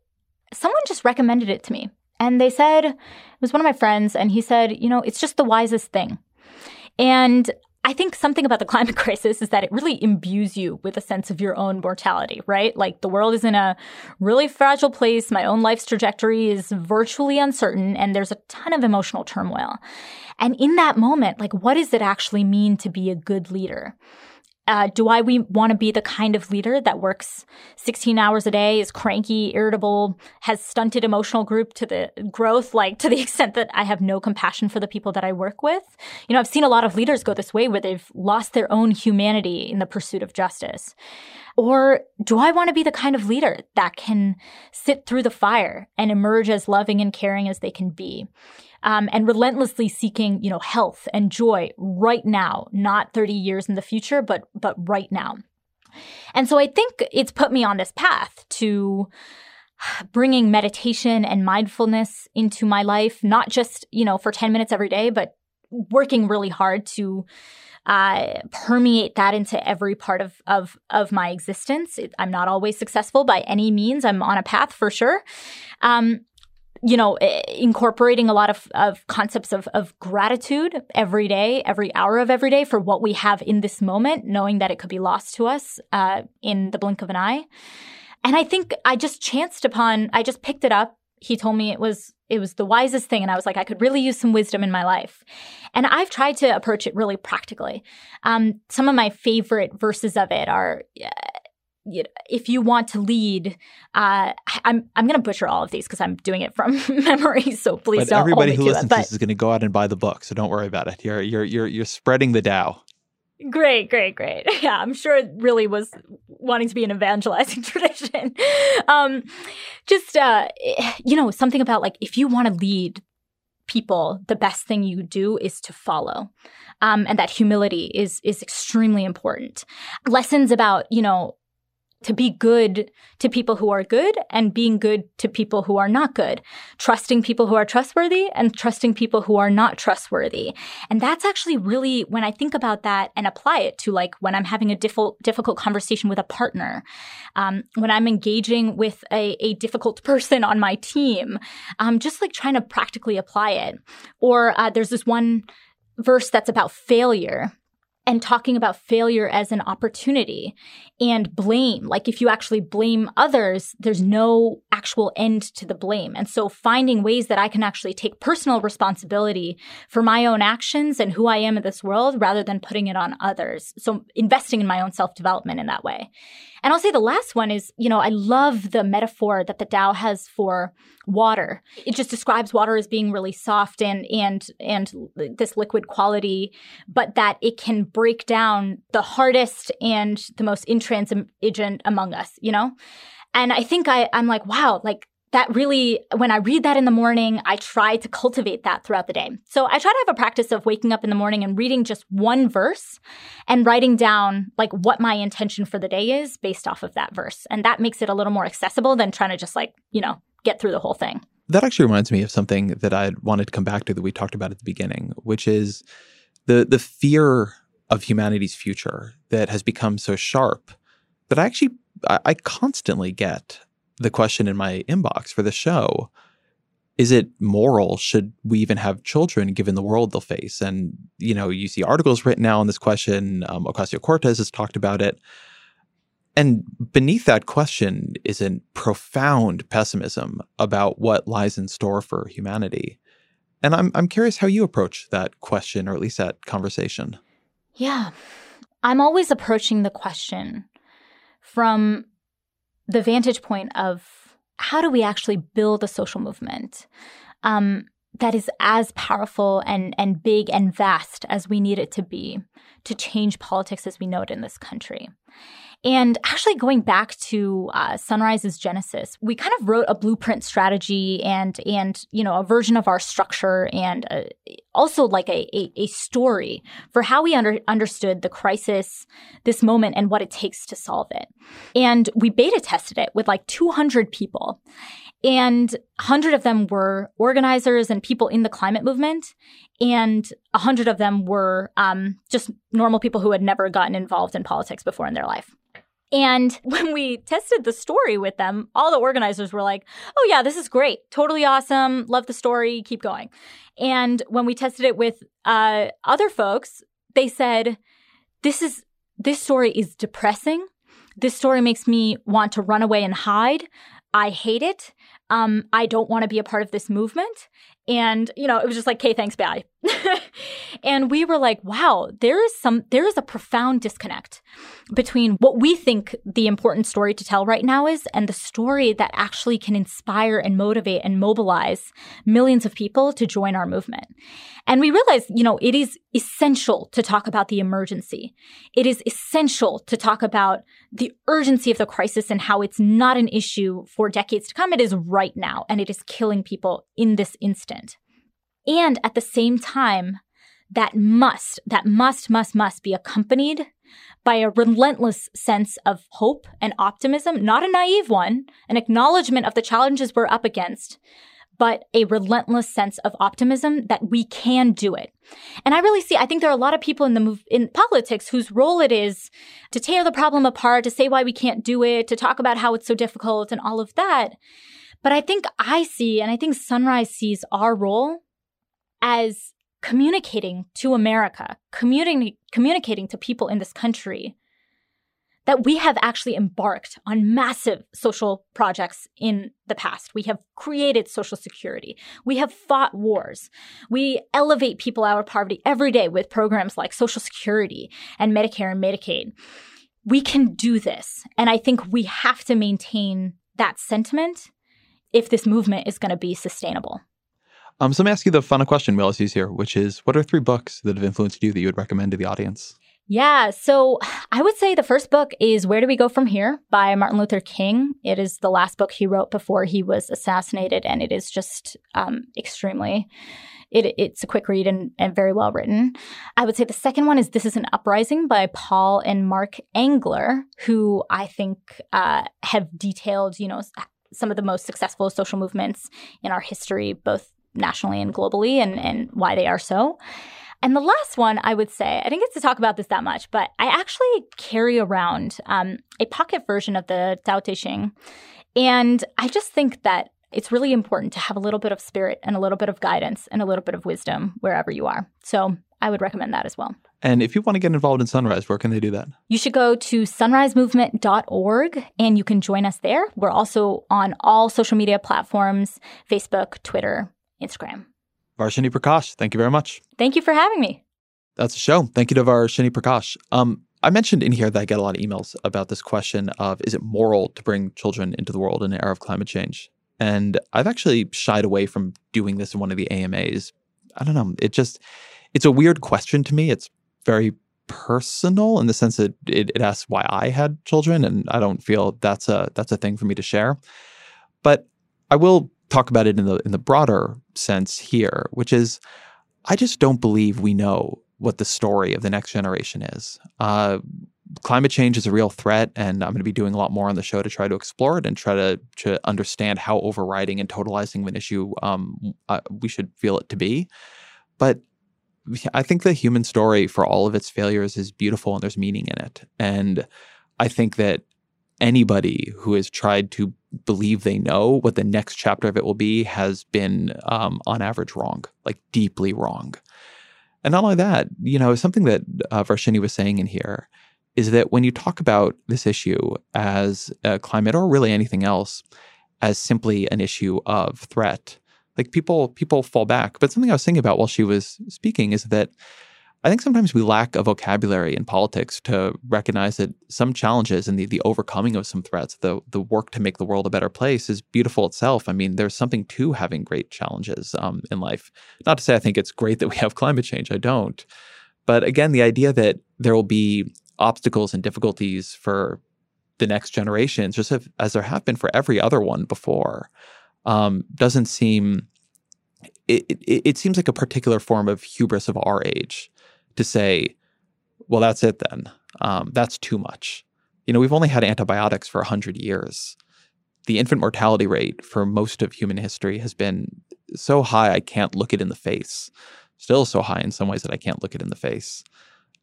someone just recommended it to me. And they said, it was one of my friends, and he said, you know, it's just the wisest thing. And I think something about the <laughs> climate crisis is that it really imbues you with a sense of your own mortality, right? Like the world is in a really fragile place. My own life's trajectory is virtually uncertain, and there's a ton of emotional turmoil. And in that moment, like, what does it actually mean to be a good leader? Uh, do I we want to be the kind of leader that works 16 hours a day, is cranky, irritable, has stunted emotional group to the growth, like to the <laughs> extent that I have no compassion for the people that I work with? You know, I've seen a lot of leaders go this way where they've lost their own humanity in the pursuit of justice. Or do I want to be the kind of leader that can sit through the fire and emerge as loving and caring as they can be? Um, and relentlessly seeking, you know, health and joy right now, not 30 years in the future, but but right now. And so I think it's put me on this path to bringing meditation and mindfulness into my life, not just, you know, for 10 minutes every day, but working really hard to uh, permeate that into every part of of of my existence. It, I'm not always successful by any means. I'm on a path for sure. Um, you know, incorporating a lot of, of concepts of, of gratitude every day, every hour of every day for what we have in this moment, knowing that it could be lost to us uh, in the blink of an eye. And I think I just chanced upon, I just picked it up. He told me it was it was the wisest thing, and I was like, I could really use some wisdom in my life. And I've tried to approach it really practically. Um, some of my favorite verses of it are. You know, if you want to lead, uh, I'm I'm going to butcher all of these because I'm doing it from <laughs> memory. So please but don't everybody who listens to this is going to go out and buy the book, so don't worry about it. You're you're you're you're spreading the Tao. Great, great, great. <laughs> Yeah, I'm sure it really was wanting to be an evangelizing <laughs> tradition. um, just, uh, you know, something about like if you want to lead people, the best thing you do is to follow. Um, and that humility is is extremely important. Lessons about, you know, to be good to people who are good and being good to people who are not good, trusting people who are trustworthy and trusting people who are not trustworthy. And that's actually really, when I think about that and apply it to like when I'm having a difficult, difficult conversation with a partner, um, when I'm engaging with a, a difficult person on my team, um, just like trying to practically apply it. Or uh, there's this one verse that's about failure and talking about failure as an opportunity and blame. Like if you actually blame others, there's no actual end to the blame. And so finding ways that I can actually take personal responsibility for my own actions and who I am in this world rather than putting it on others. So investing in my own self development in that way. And I'll say the last one is, you know, I love the metaphor that the Tao has for water. It just describes water as being really soft and and and this liquid quality, but that it can break down the hardest and the most intransigent among us, you know? And I think I, I'm like, wow, like that really, when I read that in the morning, I try to cultivate that throughout the day. So I try to have a practice of waking up in the morning and reading just one verse and writing down like what my intention for the day is based off of that verse. And that makes it a little more accessible than trying to just like, you know, get through the whole thing. That actually reminds me of something that I wanted to come back to that we talked about at the beginning, which is the the fear of humanity's future that has become so sharp that I actually I, I constantly get the question in my inbox for the show. Is it moral? Should we even have children given the world they'll face? And you know you see articles written now on this question. Um, ocasio-cortez has talked about it. And beneath that question is a profound pessimism about what lies in store for humanity. And i'm, I'm curious how you approach that question or at least that conversation. Yeah. I'm always approaching the question from the vantage point of how do we actually build a social movement? Um, that is as powerful and, and big and vast as we need it to be to change politics as we know it in this country. And actually, going back to uh, Sunrise's genesis, we kind of wrote a blueprint strategy and and you know a version of our structure and uh, also like a, a, a story for how we under, understood the crisis, this moment, and what it takes to solve it. And we beta tested it with like 200 people. And 100 of them were organizers and people in the climate movement. And 100 of them were um, just normal people who had never gotten involved in politics before in their life. And <laughs> when we tested the story with them, all the organizers were like, oh, yeah, this is great. Totally awesome. Love the story. Keep going. And when we tested it with uh, other folks, they said, this is this story is depressing. This story makes me want to run away and hide. I hate it. Um, I don't want to be a part of this movement. And, you know, it was just like, okay, thanks, bye. <laughs> and we were like, wow, there is some, there is a profound disconnect between what we think the important story to tell right now is and the story that actually can inspire and motivate and mobilize millions of people to join our movement. And we realized, you know, it is essential to talk about the emergency. It is essential to talk about the urgency of the crisis and how it's not an issue for decades to come. It is right now and it is killing people in this instant. And at the same time, that must, that must, must, must be accompanied by a relentless sense of hope and optimism, not a naive one, an acknowledgement of the challenges we're up against, but a relentless sense of optimism that we can do it. And I really see, I think there are a lot of people in the move, in politics whose role it is to tear the problem apart, to say why we can't do it, to talk about how it's so difficult and all of that. But I think I see, and I think Sunrise sees our role as communicating to America, communicating, to people in this country that we have actually embarked on massive social projects in the past. We have created Social Security. We have fought wars. We elevate people out of poverty every day with programs like Social Security and Medicare and Medicaid. We can do this. And I think we have to maintain that sentiment if this movement is going to be sustainable. Um, so let me ask you the final question we always use here, which is what are three books that have influenced you that you would recommend to the audience? Yeah, so I would say the first book is Where Do We Go From Here by Martin Luther King. It is the last book he wrote before he was assassinated, and it is just um, extremely. It, it's a quick read and, and, very well written. I would say the second one is This is an Uprising by Paul and Mark Engler, who I think uh, have detailed, you know, some of the most successful social movements in our history, both nationally and globally, and, and why they are so. And the last one, I would say, I didn't get to talk about this that much, but I actually carry around um, a pocket version of the Tao Te Ching. And I just think that it's really important to have a little bit of spirit and a little bit of guidance and a little bit of wisdom wherever you are. So I would recommend that as well. And if you want to get involved in Sunrise, where can they do that? You should go to sunrisemovement.org and you can join us there. We're also on all social media platforms Facebook, Twitter, Instagram. Varshini Prakash, thank you very much. Thank you for having me. That's a show. Thank you to Varshini Prakash. Um, I mentioned in here that I get a lot of emails about this question of is it moral to bring children into the world in an era of climate change? And I've actually shied away from doing this in one of the AMAs. I don't know. It just, it's a weird question to me. It's very personal in the sense that it, it asks why I had children, and I don't feel that's a that's a thing for me to share. But I will talk about it in the in the broader sense here, which is I just don't believe we know what the story of the next generation is. Uh, climate change is a real threat, and I'm going to be doing a lot more on the show to try to explore it and try to to understand how overriding and totalizing of an issue um, uh, we should feel it to be. But I think the human story, for all of its failures, is beautiful and there's meaning in it. And I think that anybody who has tried to believe they know what the next chapter of it will be has been, um, on average, wrong, like deeply wrong. And not only that, you know, something that uh, Varshini was saying in here is that when you talk about this issue as climate or really anything else as simply an issue of threat, like people people fall back. But something I was thinking about while she was speaking is that I think sometimes we lack a vocabulary in politics to recognize that some challenges and the, the overcoming of some threats, the the work to make the world a better place is beautiful itself. I mean, there's something to having great challenges um, in life. Not to say I think it's great that we have climate change. I don't. But again, the idea that there will be obstacles and difficulties for the next generations, just as, as there have been for every other one before, um, doesn't seem. It, it, it seems like a particular form of hubris of our age to say, well, that's it then. Um, that's too much. You know, we've only had antibiotics for 100 years. The infant mortality rate for most of human history has been so high, I can't look it in the face. Still so high in some ways that I can't look it in the face.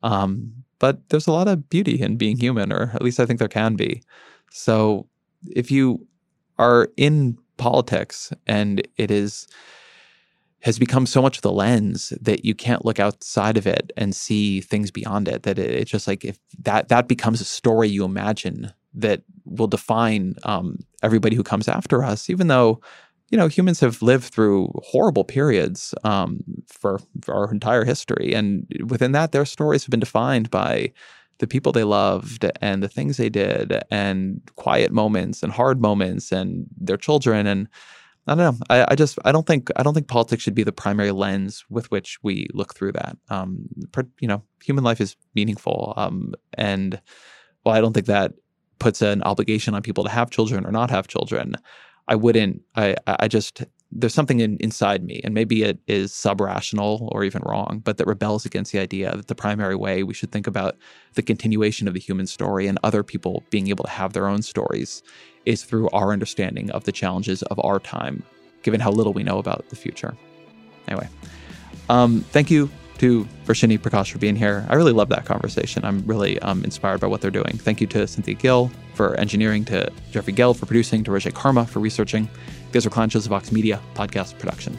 Um, but there's a lot of beauty in being human, or at least I think there can be. So if you are in politics and it is has become so much the lens that you can't look outside of it and see things beyond it. That it, just like if that that becomes a story you imagine that will define um, everybody who comes after us, even though you know humans have lived through horrible periods um, for, for our entire history, and within that, their stories have been defined by the people they loved and the things they did and quiet moments and hard moments and their children and I don't know. I, I, just I don't think I don't think politics should be the primary lens with which we look through that. Um, you know, human life is meaningful, um, and while I don't think that puts an obligation on people to have children or not have children, I wouldn't. I I just there's something in, inside me, and maybe it is sub-rational or even wrong, but that rebels against the idea that the primary way we should think about the continuation of the human story and other people being able to have their own stories is through our understanding of the challenges of our time, given how little we know about the future. Anyway, um, thank you to Varshini Prakash for being here. I really love that conversation. I'm really um, inspired by what they're doing. Thank you to Cynthia Gill for engineering, to Jeffrey Geld for producing, to Roger Karma for researching. These are Shows Vox Media podcast production.